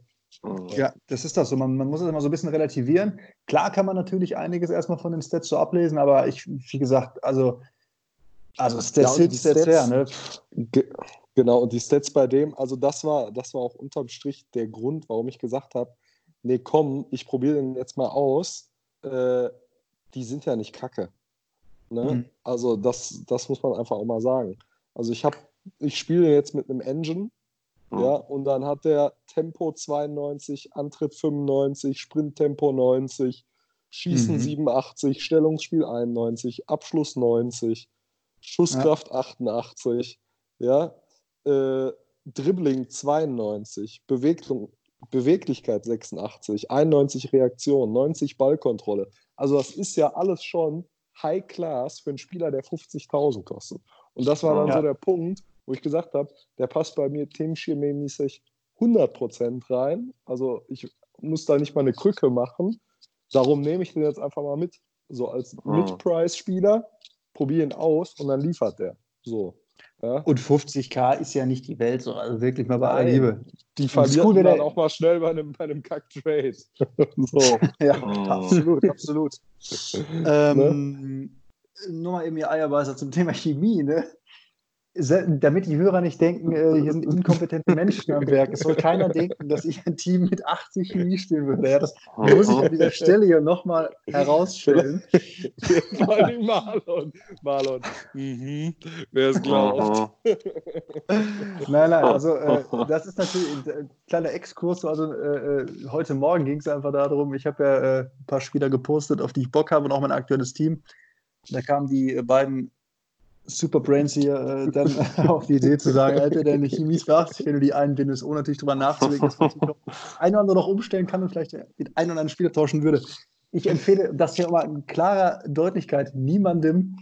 Ja, das ist das so. Man, man muss es immer so ein bisschen relativieren. Klar kann man natürlich einiges erstmal von den Stats so ablesen, aber ich, wie gesagt, also, also Stats Ja, Stats, Stats- her, ne? Ge genau, und die Stats bei dem, also das war, das war auch unterm Strich der Grund, warum ich gesagt habe, nee, komm, ich probiere den jetzt mal aus. Äh, die sind ja nicht kacke. Ne? Mhm. Also das, das muss man einfach auch mal sagen. Also ich habe, ich spiele jetzt mit einem Engine, Mhm. ja, und dann hat der Tempo 92, Antritt 95, Sprinttempo 90, Schießen Mhm. 87, Stellungsspiel 91, Abschluss 90, Schusskraft 88, ja, äh, Dribbling 92, Bewegung, Beweglichkeit 86, 91 Reaktion, 90 Ballkontrolle. Also das ist ja alles schon High Class für einen Spieler, der 50.000 kostet. Und das war dann ja. so der Punkt, wo ich gesagt habe, der passt bei mir teamchemie-mäßig 100% rein. Also ich muss da nicht mal eine Krücke machen. Darum nehme ich den jetzt einfach mal mit. So als mhm. Mid-Price-Spieler, probiere ihn aus und dann liefert der. So. Ja. Und 50k ist ja nicht die Welt, so, also wirklich mal bei aller Liebe. Die verlieren cool, dann auch mal schnell bei einem, bei einem Kack-Trade. *laughs* so. ja, oh. absolut, absolut. ähm, ne? Nur mal eben ihr Eierbeißer zum Thema Chemie, ne? Damit die Hörer nicht denken, äh, hier sind inkompetente Menschen am Werk. Es soll keiner denken, dass ich ein Team mit 80 Chemie spielen würde. Ja, das muss ich an dieser Stelle hier nochmal herausstellen. *laughs* Vor allem Marlon. Marlon. Mhm. Wer es glaubt. nein, nein, also äh, das ist natürlich ein kleiner Exkurs. Also äh, äh heute Morgen ging es einfach darum, ich habe ja äh, ein paar Spieler gepostet, auf die ich Bock habe und auch mein aktuelles Team. Da kamen die beiden Superbrains hier äh, dann *laughs* *laughs* auf die Idee zu sagen, Alter, deine Chemie fragt sich, wenn du die einbindest, ohne natürlich drüber nachzudenken, dass man ein oder andere noch umstellen kann und vielleicht den einen oder anderen Spieler tauschen würde. Ich empfehle das hier mal in klarer Deutlichkeit niemandem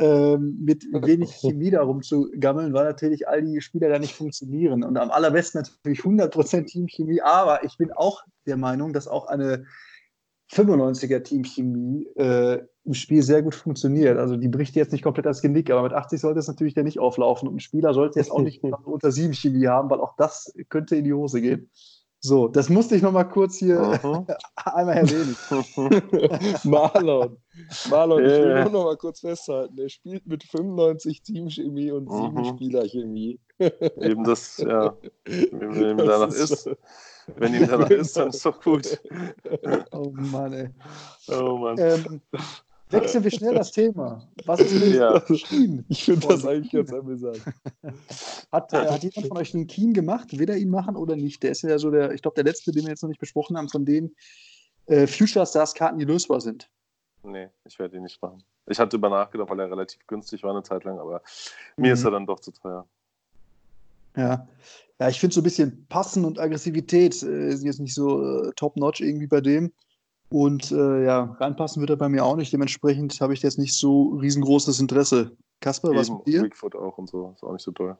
ähm, mit wenig Chemie darum zu gammeln, weil natürlich all die Spieler da nicht funktionieren. Und am allerbesten natürlich 100% Teamchemie, aber ich bin auch der Meinung, dass auch eine 95er Teamchemie äh, im Spiel sehr gut funktioniert. Also die bricht jetzt nicht komplett das Genick, aber mit 80 sollte es natürlich dann nicht auflaufen. Und ein Spieler sollte jetzt auch nicht *laughs* unter 7 Chemie haben, weil auch das könnte in die Hose gehen. So, das musste ich noch mal kurz hier *laughs* einmal erwähnen. *laughs* Marlon, Marlon, ich will nur noch mal kurz festhalten, er spielt mit 95 Teamchemie und 7 mhm. Spielerchemie. Eben das, ja, wenn ihm danach ist. Wenn ihm danach ist, dann ist doch gut. Oh Mann, ey. Oh Mann. Ähm, wechseln wir schnell das Thema. Was ist mit ja. Keen? Ich finde das eigentlich ganz amüsant. Hat, äh, hat jemand von euch einen Keen gemacht? Will er ihn machen oder nicht? Der ist ja so der, ich glaube, der letzte, den wir jetzt noch nicht besprochen haben, von den äh, Future Stars Karten, die lösbar sind. Nee, ich werde ihn nicht machen. Ich hatte über nachgedacht, weil er relativ günstig war eine Zeit lang, aber mhm. mir ist er dann doch zu teuer. Ja, ja ich finde so ein bisschen Passen und Aggressivität äh, sind jetzt nicht so äh, top-notch irgendwie bei dem. Und äh, ja, reinpassen wird er bei mir auch nicht. Dementsprechend habe ich jetzt nicht so riesengroßes Interesse. Kasper, was mit dir? Bigfoot auch und so. Ist auch nicht so toll.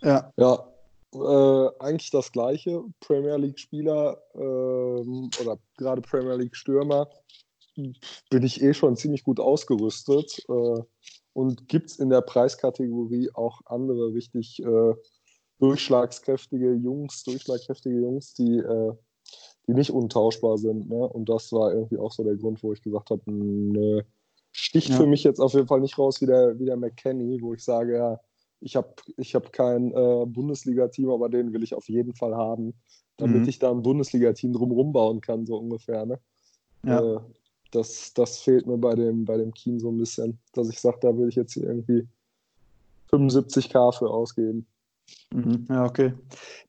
Ja. Ja, äh, eigentlich das Gleiche. Premier League-Spieler ähm, oder gerade Premier League-Stürmer bin ich eh schon ziemlich gut ausgerüstet. Äh, und gibt es in der Preiskategorie auch andere richtig äh, durchschlagskräftige Jungs, durchschlagkräftige Jungs, die äh, die nicht untauschbar sind. Ne? Und das war irgendwie auch so der Grund, wo ich gesagt habe, sticht ja. für mich jetzt auf jeden Fall nicht raus wie der, wie der McKenny, wo ich sage, ja, ich habe ich hab kein äh, Bundesliga-Team, aber den will ich auf jeden Fall haben, damit mhm. ich da ein Bundesliga-Team drumherum bauen kann, so ungefähr. Ne? Ja. Äh, das, das fehlt mir bei dem, bei dem Keen so ein bisschen, dass ich sage, da will ich jetzt hier irgendwie 75k für ausgeben. Mhm. Ja, okay.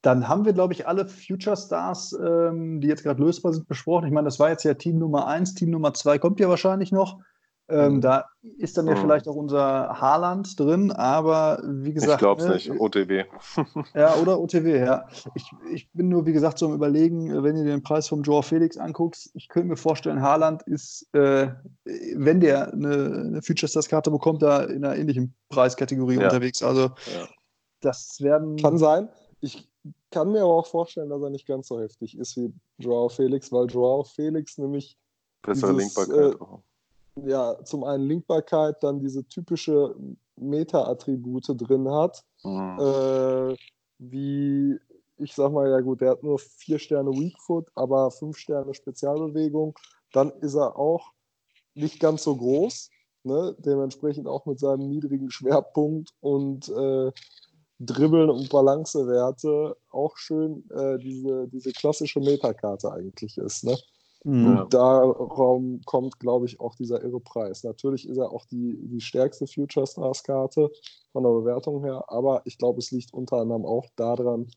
Dann haben wir, glaube ich, alle Future Stars, ähm, die jetzt gerade lösbar sind, besprochen. Ich meine, das war jetzt ja Team Nummer 1, Team Nummer 2 kommt ja wahrscheinlich noch. Ähm, mhm. Da ist dann ja mhm. vielleicht auch unser Haarland drin, aber wie gesagt. Ich glaube es ne, nicht, OTW. *laughs* ja, oder OTW, ja. Ich, ich bin nur, wie gesagt, so am Überlegen, wenn ihr den Preis vom Joao Felix anguckt, ich könnte mir vorstellen, Haaland ist, äh, wenn der eine, eine Future Stars Karte bekommt, da in einer ähnlichen Preiskategorie ja. unterwegs. Also ja. Das werden. Kann sein. Ich kann mir aber auch vorstellen, dass er nicht ganz so heftig ist wie Joao Felix, weil Joao Felix nämlich. Bessere dieses, Linkbarkeit. Äh, ja, zum einen Linkbarkeit, dann diese typische Meta-Attribute drin hat. Mhm. Äh, wie, ich sag mal, ja gut, der hat nur vier Sterne Weakfoot, aber fünf Sterne Spezialbewegung. Dann ist er auch nicht ganz so groß, ne? dementsprechend auch mit seinem niedrigen Schwerpunkt und äh, Dribbeln und Balancewerte auch schön äh, diese, diese klassische Metakarte eigentlich ist. Ne? Mhm. Und darum kommt, glaube ich, auch dieser irre Preis. Natürlich ist er auch die, die stärkste Future Stars Karte von der Bewertung her, aber ich glaube, es liegt unter anderem auch daran,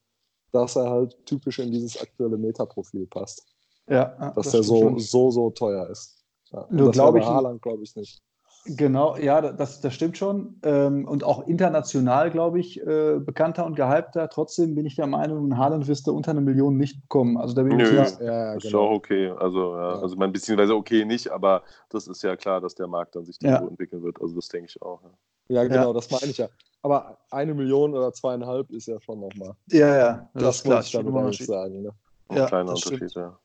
dass er halt typisch in dieses aktuelle Metaprofil passt. Ja, dass das er so, so, so teuer ist. Ja, Nur glaube ich, glaube ich nicht. Genau, ja, das, das stimmt schon. Ähm, und auch international, glaube ich, äh, bekannter und gehypter. Trotzdem bin ich der Meinung, Haaland wirst du unter eine Million nicht bekommen. Also da bin Nö, ich ja, ist genau. auch okay. Also, ja, ja. also man beziehungsweise okay nicht, aber das ist ja klar, dass der Markt dann sich ja. so entwickeln wird. Also das denke ich auch. Ja, genau, das meine ich ja. Aber eine Million oder zweieinhalb ist ja schon nochmal. Ja, ja, das, das klar. Ich damit eigentlich sagen. Ne? Ja, kleiner Unterschied, ja.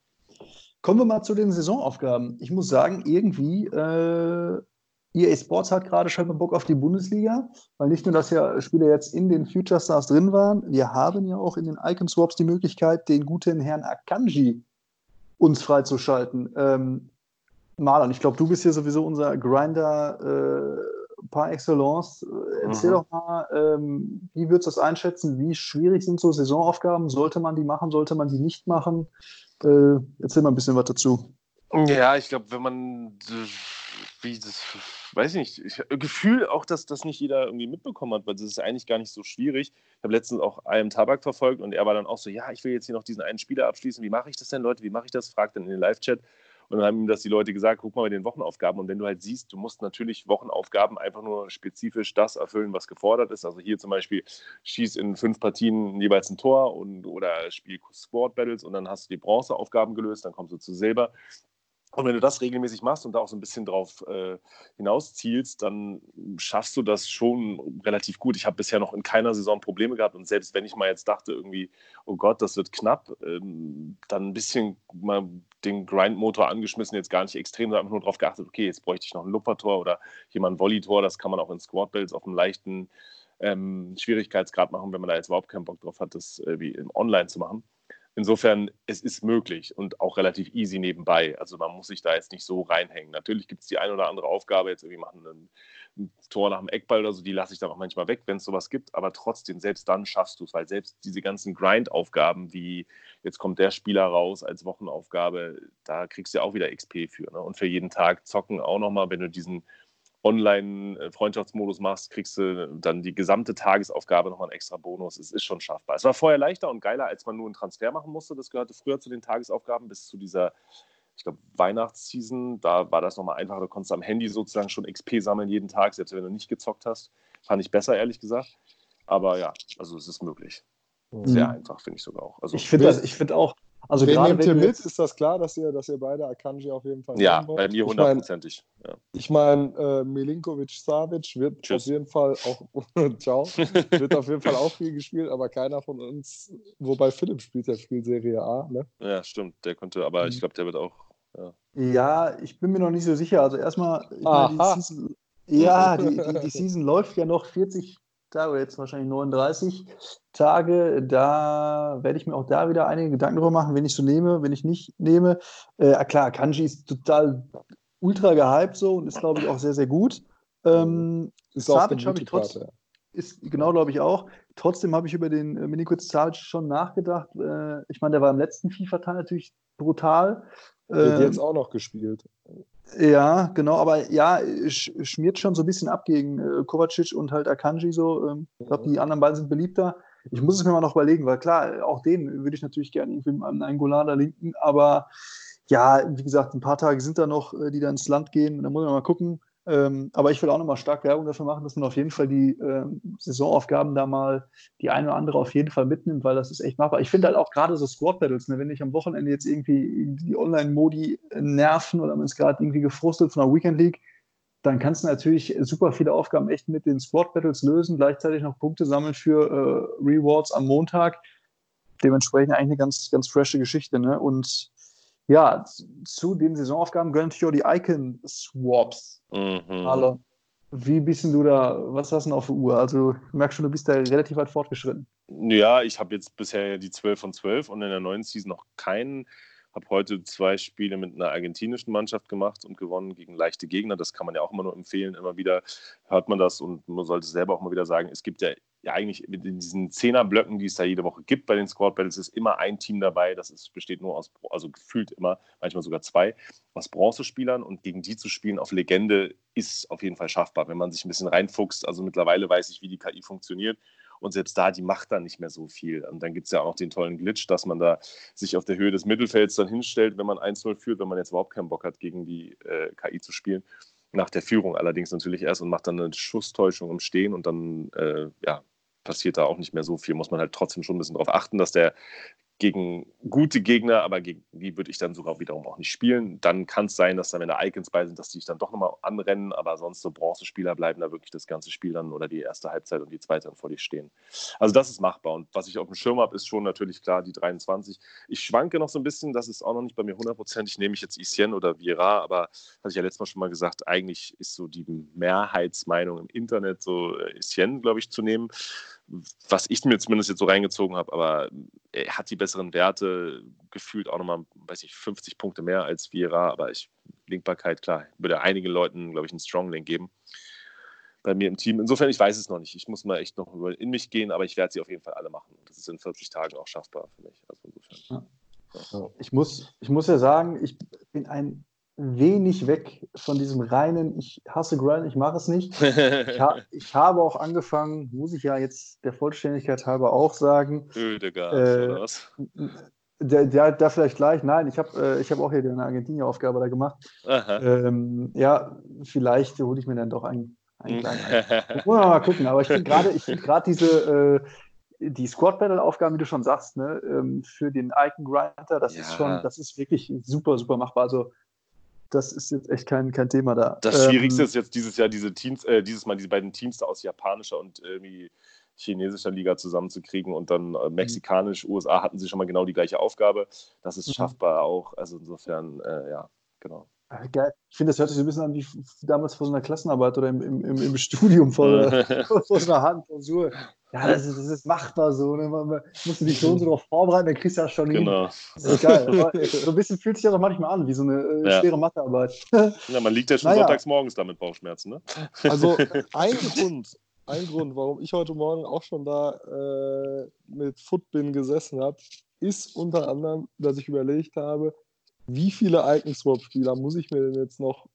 Kommen wir mal zu den Saisonaufgaben. Ich muss sagen, irgendwie äh, EA Sports hat gerade scheinbar Bock auf die Bundesliga, weil nicht nur, dass ja Spieler jetzt in den Future Stars drin waren, wir haben ja auch in den Icon Swaps die Möglichkeit, den guten Herrn Akanji uns freizuschalten. Ähm, Marlon, ich glaube, du bist hier sowieso unser Grinder äh, par excellence. Erzähl mhm. doch mal, ähm, wie würdest du das einschätzen? Wie schwierig sind so Saisonaufgaben? Sollte man die machen? Sollte man die nicht machen? Äh, erzähl mal ein bisschen was dazu. Ja, ich glaube, wenn man wie das, weiß ich nicht, ich, Gefühl auch, dass das nicht jeder irgendwie mitbekommen hat, weil das ist eigentlich gar nicht so schwierig. Ich habe letztens auch einem Tabak verfolgt und er war dann auch so, ja, ich will jetzt hier noch diesen einen Spieler abschließen, wie mache ich das denn, Leute, wie mache ich das? Fragt dann in den Live-Chat und dann haben ihm das die Leute gesagt, guck mal bei den Wochenaufgaben und wenn du halt siehst, du musst natürlich Wochenaufgaben einfach nur spezifisch das erfüllen, was gefordert ist. Also hier zum Beispiel schieß in fünf Partien jeweils ein Tor und, oder spiel Squad Battles und dann hast du die Bronzeaufgaben gelöst, dann kommst du zu Silber. Und wenn du das regelmäßig machst und da auch so ein bisschen drauf äh, hinauszielst, dann schaffst du das schon relativ gut. Ich habe bisher noch in keiner Saison Probleme gehabt und selbst wenn ich mal jetzt dachte, irgendwie, oh Gott, das wird knapp, ähm, dann ein bisschen mal den Grindmotor angeschmissen, jetzt gar nicht extrem, sondern einfach nur darauf geachtet, okay, jetzt bräuchte ich noch ein Luppertor oder jemand Volley-Tor, das kann man auch in Squad-Builds auf einem leichten ähm, Schwierigkeitsgrad machen, wenn man da jetzt überhaupt keinen Bock drauf hat, das äh, wie im Online zu machen. Insofern, es ist möglich und auch relativ easy nebenbei. Also man muss sich da jetzt nicht so reinhängen. Natürlich gibt es die eine oder andere Aufgabe, jetzt irgendwie machen ein, ein Tor nach dem Eckball oder so, die lasse ich dann auch manchmal weg, wenn es sowas gibt. Aber trotzdem, selbst dann schaffst du es, weil selbst diese ganzen Grind-Aufgaben, wie jetzt kommt der Spieler raus als Wochenaufgabe, da kriegst du ja auch wieder XP für. Ne? Und für jeden Tag zocken auch nochmal, wenn du diesen Online-Freundschaftsmodus machst, kriegst du dann die gesamte Tagesaufgabe nochmal einen extra Bonus. Es ist schon schaffbar. Es war vorher leichter und geiler, als man nur einen Transfer machen musste. Das gehörte früher zu den Tagesaufgaben bis zu dieser, ich glaube, Weihnachtsseason. Da war das nochmal einfacher. Du konntest am Handy sozusagen schon XP sammeln jeden Tag, selbst wenn du nicht gezockt hast. Fand ich besser, ehrlich gesagt. Aber ja, also es ist möglich. Sehr mhm. einfach, finde ich sogar auch. Also, ich finde find auch, also Wen gerade nehmt ihr mit? Ist das klar, dass ihr, dass ihr beide Akanji auf jeden Fall Ja, bei mir hundertprozentig. Ich meine, ich mein, äh, Milinkovic Savic wird Tschüss. auf jeden Fall auch *laughs* ciao, wird auf jeden Fall auch viel gespielt, aber keiner von uns, wobei Philipp spielt ja Spielserie A, ne? Ja, stimmt, der konnte, aber ich mhm. glaube, der wird auch. Ja. ja. ich bin mir noch nicht so sicher. Also erstmal, die Season, ja, die, die, die Season läuft ja noch 40 Tage oder jetzt wahrscheinlich 39 Tage. Da werde ich mir auch da wieder einige Gedanken darüber machen, wenn ich so nehme, wenn ich nicht nehme. Äh, klar, Kanji ist total ultra gehypt so und ist, glaube ich, auch sehr, sehr gut. Ähm, Savic habe ich trotzdem. Ist, genau, glaube ich auch. Trotzdem habe ich über den äh, Minikuit Savic schon nachgedacht. Äh, ich meine, der war im letzten FIFA-Teil natürlich brutal. Wird ähm, jetzt auch noch gespielt. Ja, genau, aber ja, schmiert schon so ein bisschen ab gegen äh, Kovacic und halt Akanji so. Ähm, ich glaube, die anderen beiden sind beliebter. Ich muss es mir mal noch überlegen, weil klar, auch den würde ich natürlich gerne irgendwie an einen Golada linken, aber ja, wie gesagt, ein paar Tage sind da noch, äh, die da ins Land gehen. Da muss man mal gucken. Ähm, aber ich will auch nochmal stark Werbung dafür machen, dass man auf jeden Fall die äh, Saisonaufgaben da mal die eine oder andere auf jeden Fall mitnimmt, weil das ist echt machbar. Ich finde halt auch gerade so Squad Battles, ne, wenn ich am Wochenende jetzt irgendwie die Online-Modi nerven oder man ist gerade irgendwie gefrustet von der Weekend League, dann kannst du natürlich super viele Aufgaben echt mit den Squad Battles lösen, gleichzeitig noch Punkte sammeln für äh, Rewards am Montag. Dementsprechend eigentlich eine ganz, ganz frische Geschichte. Ne? Und ja, zu den Saisonaufgaben gehören natürlich auch die Icon-Swaps. Mhm. Hallo. Wie bist du da, was hast du denn auf der Uhr? Also, ich merke schon, du bist da relativ weit fortgeschritten. Ja, ich habe jetzt bisher die 12 von 12 und in der neuen Season noch keinen. Habe heute zwei Spiele mit einer argentinischen Mannschaft gemacht und gewonnen gegen leichte Gegner. Das kann man ja auch immer nur empfehlen. Immer wieder hört man das und man sollte selber auch mal wieder sagen, es gibt ja ja eigentlich in diesen Zehnerblöcken, die es da jede Woche gibt bei den Squad Battles, ist immer ein Team dabei. Das ist, besteht nur aus, also gefühlt immer, manchmal sogar zwei, aus Bronzespielern und gegen die zu spielen auf Legende ist auf jeden Fall schaffbar, wenn man sich ein bisschen reinfuchst. Also mittlerweile weiß ich, wie die KI funktioniert. Und selbst da, die macht dann nicht mehr so viel. Und dann gibt es ja auch noch den tollen Glitch, dass man da sich auf der Höhe des Mittelfelds dann hinstellt, wenn man 1-0 führt, wenn man jetzt überhaupt keinen Bock hat, gegen die äh, KI zu spielen nach der Führung allerdings natürlich erst und macht dann eine Schusstäuschung im Stehen und dann äh, ja, passiert da auch nicht mehr so viel. Muss man halt trotzdem schon ein bisschen darauf achten, dass der gegen gute Gegner, aber gegen die würde ich dann sogar wiederum auch nicht spielen. Dann kann es sein, dass da, wenn da Icons bei sind, dass die sich dann doch nochmal anrennen, aber sonst so Bronzespieler bleiben da wirklich das ganze Spiel dann oder die erste Halbzeit und die zweite dann vor dir stehen. Also das ist machbar und was ich auf dem Schirm habe, ist schon natürlich klar die 23. Ich schwanke noch so ein bisschen, das ist auch noch nicht bei mir hundertprozentig, nehme ich jetzt Etienne oder Vira, aber hatte ich ja letztes Mal schon mal gesagt, eigentlich ist so die Mehrheitsmeinung im Internet so Etienne, glaube ich, zu nehmen was ich mir zumindest jetzt so reingezogen habe, aber er hat die besseren Werte, gefühlt auch nochmal, weiß ich, 50 Punkte mehr als Vieira, aber ich, Linkbarkeit, klar, würde einigen Leuten, glaube ich, einen Strong Link geben. Bei mir im Team. Insofern, ich weiß es noch nicht. Ich muss mal echt noch in mich gehen, aber ich werde sie auf jeden Fall alle machen. Das ist in 40 Tagen auch schaffbar für mich. Also insofern. Ja. Ich, muss, ich muss ja sagen, ich bin ein wenig weg von diesem reinen, ich hasse Grind, ich mache es nicht. Ich, ha *laughs* ich, habe auch angefangen, muss ich ja jetzt der Vollständigkeit halber auch sagen. Ödegaard, äh, oder was? Der, der, der, vielleicht gleich, nein, ich habe äh, hab auch hier eine Argentinien-Aufgabe da gemacht. Ähm, ja, vielleicht hole ich mir dann doch einen, einen kleinen. Wollen wir mal gucken, aber ich finde gerade find diese. Äh, die Squad Battle Aufgaben, wie du schon sagst, ne, ähm, für den Icon Grinder, das ja. ist schon, das ist wirklich super, super machbar. Also das ist jetzt echt kein, kein Thema da. Das Schwierigste ähm, ist jetzt dieses Jahr, diese Teams, äh, dieses Mal diese beiden Teams da aus japanischer und irgendwie chinesischer Liga zusammenzukriegen und dann äh, mhm. mexikanisch, USA hatten sie schon mal genau die gleiche Aufgabe. Das ist mhm. schaffbar auch. Also insofern, äh, ja, genau. Ah, geil. Ich finde, das hört sich so ein bisschen an wie damals vor so einer Klassenarbeit oder im, im, im Studium vor, *laughs* vor so einer Handklausur. Ja, das ist, das ist machbar so. Ne? Man, man muss sich so *laughs* und so darauf vorbereiten, dann kriegst du ja schon genau. hin. Das ist geil. *laughs* Aber so ein bisschen fühlt sich das auch manchmal an, wie so eine äh, ja. schwere Mathearbeit. *laughs* Ja, man liegt ja schon naja. sonntags morgens da mit Bauchschmerzen. Ne? Also ein Grund, ein Grund, warum ich heute Morgen auch schon da äh, mit Footbin gesessen habe, ist unter anderem, dass ich überlegt habe, wie viele Icon-Swap-Spieler muss ich mir denn jetzt noch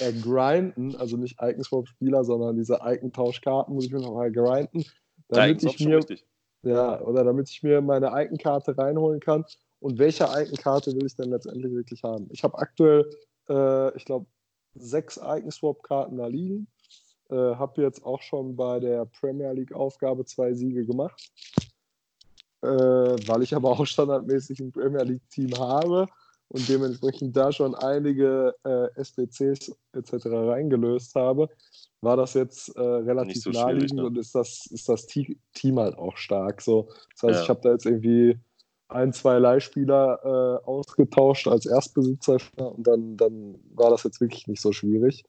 ergrinden, also nicht Icon-Swap-Spieler, sondern diese Icon-Tauschkarten muss ich mir noch mal grinden, damit ich mir ja, oder damit ich mir meine Icon-Karte reinholen kann. Und welche Icon-Karte will ich denn letztendlich wirklich haben? Ich habe aktuell, äh, ich glaube, sechs Icon-Swap-Karten da liegen. Äh, habe jetzt auch schon bei der Premier League-Aufgabe zwei Siege gemacht äh, weil ich aber auch standardmäßig ein Premier League-Team habe und dementsprechend da schon einige äh, SBCs etc. reingelöst habe, war das jetzt äh, relativ so naheliegend ne? und ist das, ist das Team halt auch stark. So. Das heißt, ja. ich habe da jetzt irgendwie ein, zwei Leihspieler äh, ausgetauscht als Erstbesitzer und dann, dann war das jetzt wirklich nicht so schwierig.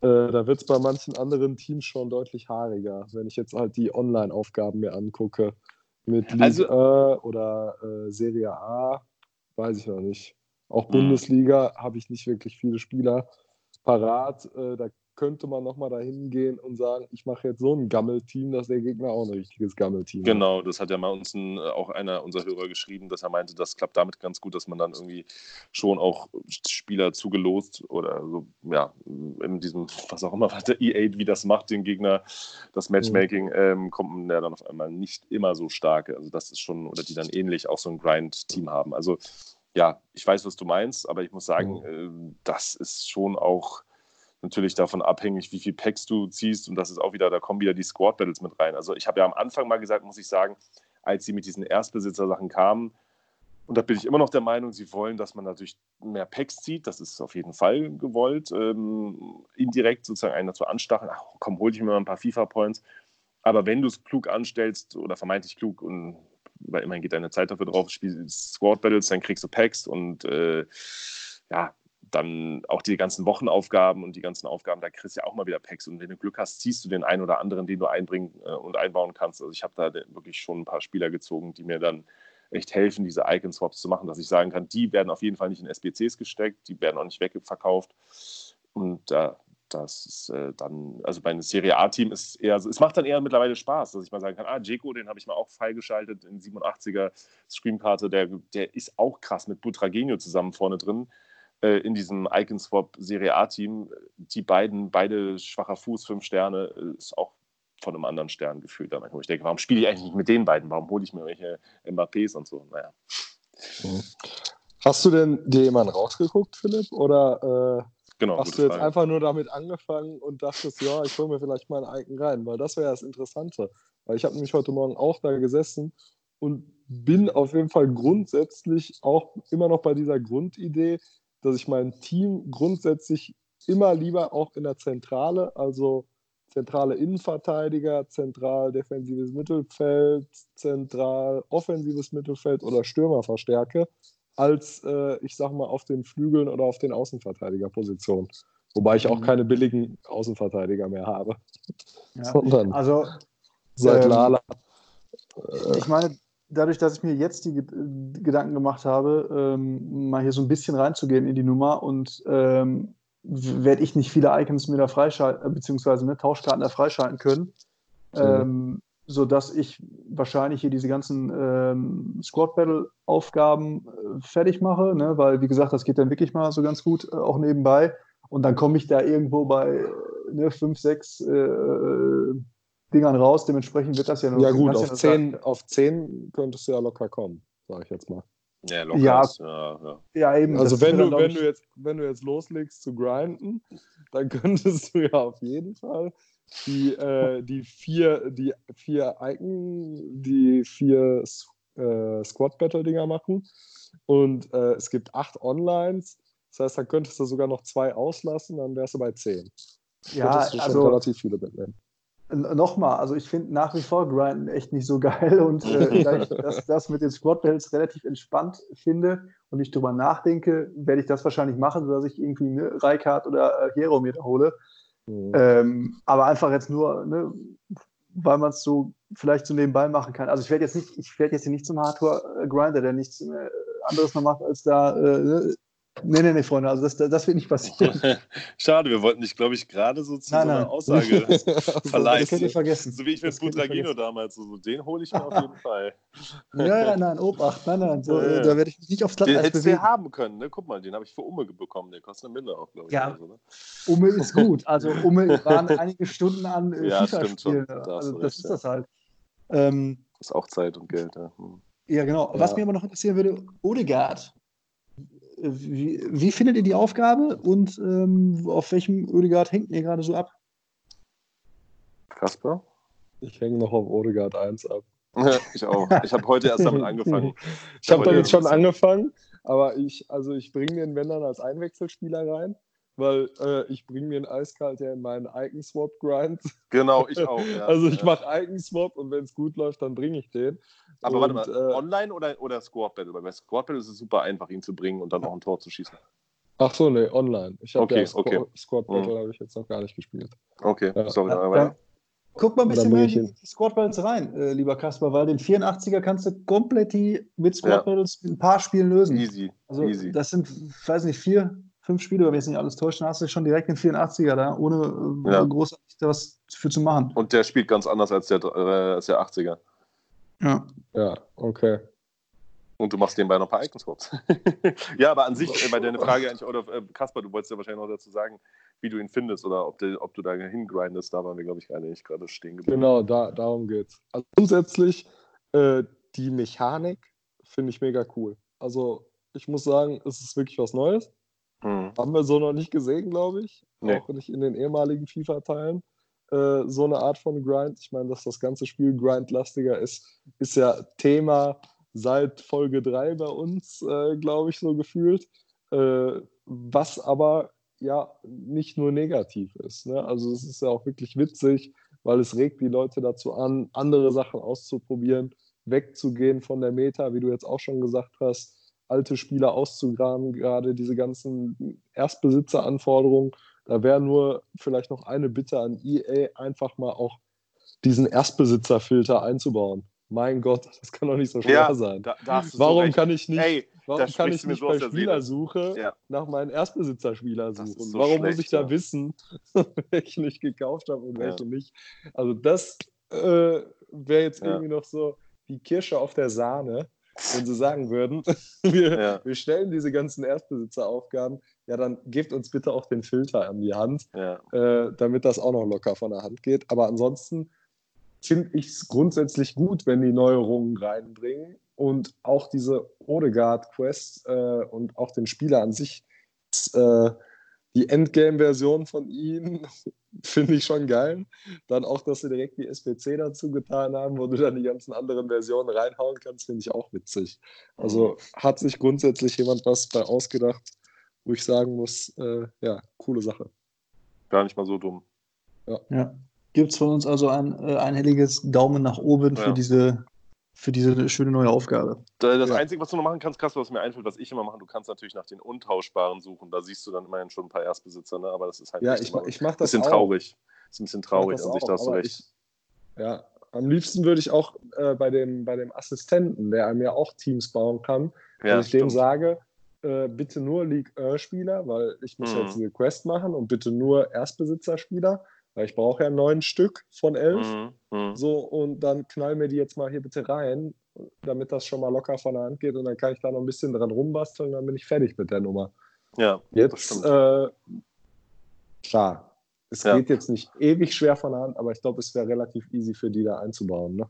Äh, da wird es bei manchen anderen Teams schon deutlich haariger, wenn ich jetzt halt die Online-Aufgaben mir angucke mit Liga also, oder äh, Serie A, weiß ich noch nicht. Auch mhm. Bundesliga habe ich nicht wirklich viele Spieler parat. Äh, da könnte man nochmal dahin gehen und sagen, ich mache jetzt so ein Gammelteam, dass der Gegner auch ein richtiges Gammelteam hat. Genau, das hat ja mal uns ein, äh, auch einer unserer Hörer geschrieben, dass er meinte, das klappt damit ganz gut, dass man dann irgendwie schon auch Spieler zugelost oder so, ja, in diesem, was auch immer, *laughs* was der E8 wie das macht, den Gegner, das Matchmaking, mhm. ähm, kommt man ja dann auf einmal nicht immer so stark. Also das ist schon, oder die dann ähnlich auch so ein Grind-Team haben. Also ja, ich weiß, was du meinst, aber ich muss sagen, mhm. äh, das ist schon auch natürlich davon abhängig, wie viel Packs du ziehst. Und das ist auch wieder, da kommen wieder die Squad Battles mit rein. Also ich habe ja am Anfang mal gesagt, muss ich sagen, als sie mit diesen Erstbesitzer-Sachen kamen, und da bin ich immer noch der Meinung, sie wollen, dass man natürlich mehr Packs zieht. Das ist auf jeden Fall gewollt. Ähm, indirekt sozusagen einen dazu anstacheln, ach komm, hol dich mir mal ein paar FIFA-Points. Aber wenn du es klug anstellst oder vermeintlich klug und weil immerhin geht deine Zeit dafür drauf, spielst Squad Battles, dann kriegst du Packs und äh, ja, dann auch die ganzen Wochenaufgaben und die ganzen Aufgaben, da kriegst du ja auch mal wieder Packs. Und wenn du Glück hast, ziehst du den einen oder anderen, den du einbringen äh, und einbauen kannst. Also ich habe da wirklich schon ein paar Spieler gezogen, die mir dann echt helfen, diese Icon-Swaps zu machen, dass ich sagen kann, die werden auf jeden Fall nicht in SBCs gesteckt, die werden auch nicht wegverkauft. Und äh, das ist äh, dann, also bei einem Serie A-Team ist eher so, es macht dann eher mittlerweile Spaß, dass ich mal sagen kann, ah, Jeko, den habe ich mal auch freigeschaltet in 87er Screamkarte, der, der ist auch krass mit Butragenio zusammen vorne drin äh, in diesem Icon Swap Serie A-Team. Die beiden, beide schwacher Fuß, fünf Sterne, äh, ist auch von einem anderen Stern gefühlt. Manchmal. Ich denke, warum spiele ich eigentlich nicht mit den beiden? Warum hole ich mir welche Mbappés und so? Naja. Mhm. Hast du denn dir jemanden rausgeguckt, Philipp? Oder Genau, Hast du jetzt Frage. einfach nur damit angefangen und dachtest, ja, ich hole mir vielleicht mal einen Icon rein, weil das wäre das Interessante. Weil ich habe nämlich heute Morgen auch da gesessen und bin auf jeden Fall grundsätzlich auch immer noch bei dieser Grundidee, dass ich mein Team grundsätzlich immer lieber auch in der Zentrale, also zentrale Innenverteidiger, zentral defensives Mittelfeld, zentral offensives Mittelfeld oder Stürmer verstärke, als äh, ich sag mal auf den Flügeln oder auf den Außenverteidigerpositionen. Wobei ich auch Mhm. keine billigen Außenverteidiger mehr habe, Ja. *laughs* sondern Also, seit ähm, Lala. Äh, ich meine, dadurch, dass ich mir jetzt die äh, Gedanken gemacht habe, ähm, mal hier so ein bisschen reinzugehen in die Nummer und ähm, werde ich nicht viele Icons mir da freischalten, äh, beziehungsweise ne, Tauschkarten da freischalten können, Ja. ähm, sodass ich wahrscheinlich hier diese ganzen ähm, Squad-Battle-Aufgaben äh, fertig mache, ne? weil, wie gesagt, das geht dann wirklich mal so ganz gut äh, auch nebenbei. Und dann komme ich da irgendwo bei äh, ne, fünf, sechs äh, äh, Dingern raus. Dementsprechend wird das ja nur. ja gut, auf nur 10, auf 10 könntest du ja locker kommen, sage ich jetzt mal. Ja, locker Ja. ist, ja, ja. Ja, eben. Also wenn du, wenn, du jetzt, wenn du jetzt loslegst zu grinden, dann *laughs* könntest du ja auf jeden Fall die, äh, die vier, die vier Icon, die vier äh, Squad-Battle-Dinger machen. Und äh, es gibt acht Onlines. Das heißt, dann könntest du sogar noch zwei auslassen, dann wärst du bei zehn. Ja, könntest du schon also relativ viele mitnehmen. nochmal, also ich finde nach wie vor Grinden echt nicht so geil und äh, *laughs* da ich das, das mit den Squad Battles relativ entspannt finde und ich drüber nachdenke, werde ich das wahrscheinlich machen, sodass ich irgendwie Raikart oder äh, Hero mir da hole. Mhm. Ähm, aber einfach jetzt nur, ne, weil man es so vielleicht so nebenbei machen kann. Also ich werde jetzt nicht, ich werde jetzt hier nicht zum Hardcore-Grinder, der nichts äh, anderes noch macht, als da. Äh, ne, nee, nee, nee, Freunde, also das, das wird nicht passieren. *laughs* Schade, wir wollten dich, glaube ich, gerade so zu Nein, so einer nein. Aussage *laughs* verleiten. Das könnt ihr vergessen. So wie ich mit Butragino damals, so, so den hole ich mir auf *laughs* jeden Fall. Ja, ja, nein, Obacht, nein, nein, so, Ja, ja. da werde ich mich nicht aufs Den Glatteis hättest du bewegen. haben können, ne? Guck mal, den habe ich für Umme bekommen, der kostet eine Mille auch, glaube ich. Ja. oder So, ne? Umme ist gut. Also Umme waren einige Stunden an äh, Ja, FIFA stimmt schon. spielen. Da hast Also das recht, ist ja. das halt. Ähm, Ist auch Zeit und Geld, ja. Hm. ja, genau. Ja. Was mir aber noch interessieren würde, Odegaard. Wie, wie findet ihr die Aufgabe und ähm, auf welchem Odegaard hängt ihr gerade so ab? Kasper? Ich hänge noch auf Odegaard 1 ab. *laughs* ich auch. Ich habe heute erst damit angefangen. Ich habe Aber damit schon angefangen, aber ich, also ich bringe den wenn dann als Einwechselspieler rein, weil äh, ich bringe mir einen eiskalt ja in meinen Icon-Swap-Grind. Genau, ich *laughs* auch. Ja. also ich mache Icon-Swap und wenn es gut läuft, dann bringe ich den. Aber und, warte mal, äh, online oder, oder Squad Battle? Weil bei Squad Battle ist es super einfach, ihn zu bringen und dann auch ein Tor zu schießen. Ach so, nee, online. Ich habe Okay, ja Squ okay. Squad Battle Mhm. habe ich jetzt noch gar nicht gespielt. Okay, Ja. sorry. Ja, aber guck mal ein bisschen mehr in die Squad Battles rein, äh, lieber Kasper, weil den 84er kannst du komplett die mit Squad Ja. Battles in ein paar Spielen lösen. easy. Also easy. das sind, ich weiß nicht, vier, fünf Spiele, wenn wir jetzt nicht alles täuschen, dann hast du schon direkt den 84er da, ohne äh, Ja. großartig was für zu machen. Und der spielt ganz anders als der, äh, als der 80er. Ja. Ja, okay. Und du machst nebenbei noch ein paar Icon-Swaps. *laughs* ja, aber an sich, äh, bei deiner Frage eigentlich, oder äh, Kasper, du wolltest ja wahrscheinlich noch dazu sagen, wie du ihn findest oder ob, du- ob du da hingrindest. Da waren wir, glaube ich, gerade nicht gerade stehen geblieben. Genau, da, darum geht's. Also grundsätzlich, äh, die Mechanik finde ich mega cool. Also ich muss sagen, es ist wirklich was Neues. Hm. Haben wir so noch nicht gesehen, glaube ich. Nee. Auch nicht in den ehemaligen FIFA-Teilen. Äh, so eine Art von Grind. Ich meine, dass das ganze Spiel grindlastiger ist, ist ja Thema seit Folge 3 bei uns, äh, glaube ich, so gefühlt. Äh, was aber ja nicht nur negativ ist. Ne? Also es ist ja auch wirklich witzig, weil es regt die Leute dazu an, andere Sachen auszuprobieren, wegzugehen von der Meta, wie du jetzt auch schon gesagt hast, alte Spieler auszugraben, gerade diese ganzen Erstbesitzeranforderungen. Da wäre nur vielleicht noch eine Bitte an EA, einfach mal auch diesen Erstbesitzerfilter einzubauen. Mein Gott, das kann doch nicht so schwer Ja, sein. Da, da Warum kann ich nicht, Ey, warum kann ich nicht so bei. Spielersuche Ja. nach meinen Erstbesitzerspieler suchen? so Warum schlecht, muss ich da ja. wissen, *laughs* welchen ich gekauft habe und Ja. welchen nicht? Also das äh, wäre jetzt irgendwie noch so die Kirsche auf der Sahne, wenn sie sagen würden, *laughs* wir, Ja. wir stellen diese ganzen Erstbesitzeraufgaben, ja dann gebt uns bitte auch den Filter an die Hand, Ja. äh, damit das auch noch locker von der Hand geht. Aber ansonsten finde ich es grundsätzlich gut, wenn die Neuerungen reinbringen und auch diese Odegaard-Quest äh, und auch den Spieler an sich, äh, die Endgame-Version von ihm *laughs* finde ich schon geil. Dann auch, dass sie direkt die SPC dazu getan haben, wo du dann die ganzen anderen Versionen reinhauen kannst, finde ich auch witzig. Also mhm. hat sich grundsätzlich jemand was bei ausgedacht, wo ich sagen muss, äh, ja, coole Sache. Gar nicht mal so dumm. Ja. ja. Gibt es von uns also ein äh, einhelliges Daumen nach oben ja. für diese für diese schöne neue Aufgabe. Das ja. Einzige, was du noch machen kannst, Kasper, was mir einfällt, was ich immer mache, du kannst natürlich nach den Untauschbaren suchen. Da siehst du dann immerhin schon ein paar Erstbesitzer, ne? aber das ist halt ja, ich, ich mach das bisschen auch. traurig. Das ist ein bisschen traurig an sich, da hast du recht. Ich, ja, am liebsten würde ich auch äh, bei, dem, bei dem Assistenten, der mir auch Teams bauen kann, ja, dass ich dem sage, äh, bitte nur League spieler weil ich muss hm. jetzt eine Quest machen und bitte nur Erstbesitzer-Spieler ich brauche ja neun Stück von elf. Mhm, mhm. So, und dann knall mir die jetzt mal hier bitte rein, damit das schon mal locker von der Hand geht und dann kann ich da noch ein bisschen dran rumbasteln und dann bin ich fertig mit der Nummer. Ja, jetzt, äh, klar, es ja. geht jetzt nicht ewig schwer von der Hand, aber ich glaube, es wäre relativ easy für die da einzubauen. Ne?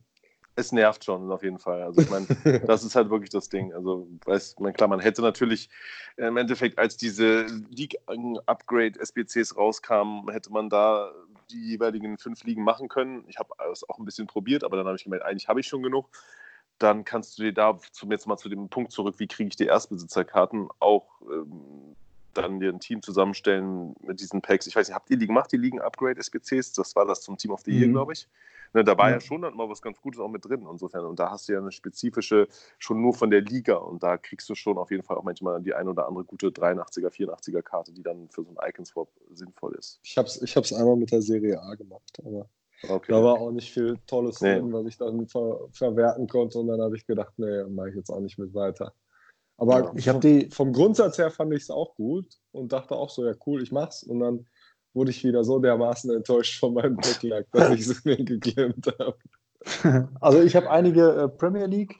es nervt schon auf jeden Fall. Also ich meine, *laughs* das ist halt wirklich das Ding. Also weiß man klar, man hätte natürlich im Endeffekt, als diese League Upgrade SBCs rauskamen, hätte man da die jeweiligen fünf Ligen machen können. Ich habe es auch ein bisschen probiert, aber dann habe ich gemerkt, eigentlich habe ich schon genug. Dann kannst du dir da zum jetzt mal zu dem Punkt zurück, wie kriege ich die Erstbesitzerkarten, auch ähm, dann dir ein Team zusammenstellen mit diesen Packs. Ich weiß nicht, habt ihr die gemacht, die Ligen Upgrade SBCs? Das war das zum Team of the Year, mhm. glaube ich. Ne, da war ja. ja schon dann mal was ganz Gutes auch mit drin insofern. Und da hast du ja eine spezifische, schon nur von der Liga. Und da kriegst du schon auf jeden Fall auch manchmal die ein oder andere gute 83er, 84er Karte, die dann für so einen Icon-Swap sinnvoll ist. Ich habe es ich einmal mit der Serie A gemacht, aber okay. da war auch nicht viel Tolles nee. drin, was ich dann ver verwerten konnte. Und dann habe ich gedacht, nee, mache ich jetzt auch nicht mit weiter. Aber ja. ich habe die vom Grundsatz her fand ich es auch gut und dachte auch so, ja cool, ich mach's. Und dann wurde ich wieder so dermaßen enttäuscht von meinem Backlog, dass ich es *laughs* mir geklemmt habe. Also ich habe einige äh, Premier League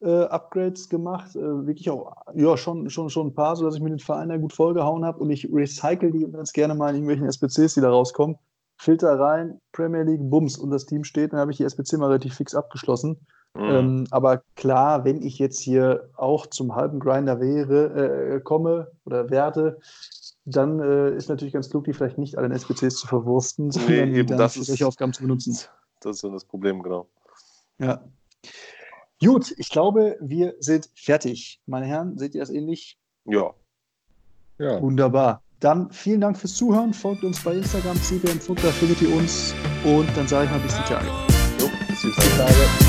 äh, Upgrades gemacht, äh, wirklich auch ja schon schon schon ein paar, sodass ich mir den Verein da gut vollgehauen habe und ich recycle die ganz gerne mal in irgendwelchen SPCs, die da rauskommen. Filter rein, Premier League, Bums und das Team steht, dann habe ich die SPC mal relativ fix abgeschlossen. Mhm. Ähm, aber klar, wenn ich jetzt hier auch zum halben Grinder wäre, äh, komme oder werde, dann äh, ist natürlich ganz klug, die vielleicht nicht alle in SPCs zu verwursten, sondern nee, eben das für solche Aufgaben zu benutzen. Das ist dann das Problem, genau. Ja. Gut, ich glaube, wir sind fertig. Meine Herren, seht ihr das ähnlich? Ja. ja. Wunderbar. Dann vielen Dank fürs Zuhören. Folgt uns bei Instagram, CBM Futter, findet ihr uns. Und dann sage ich mal bis die Tage. Jo, bis die Tage.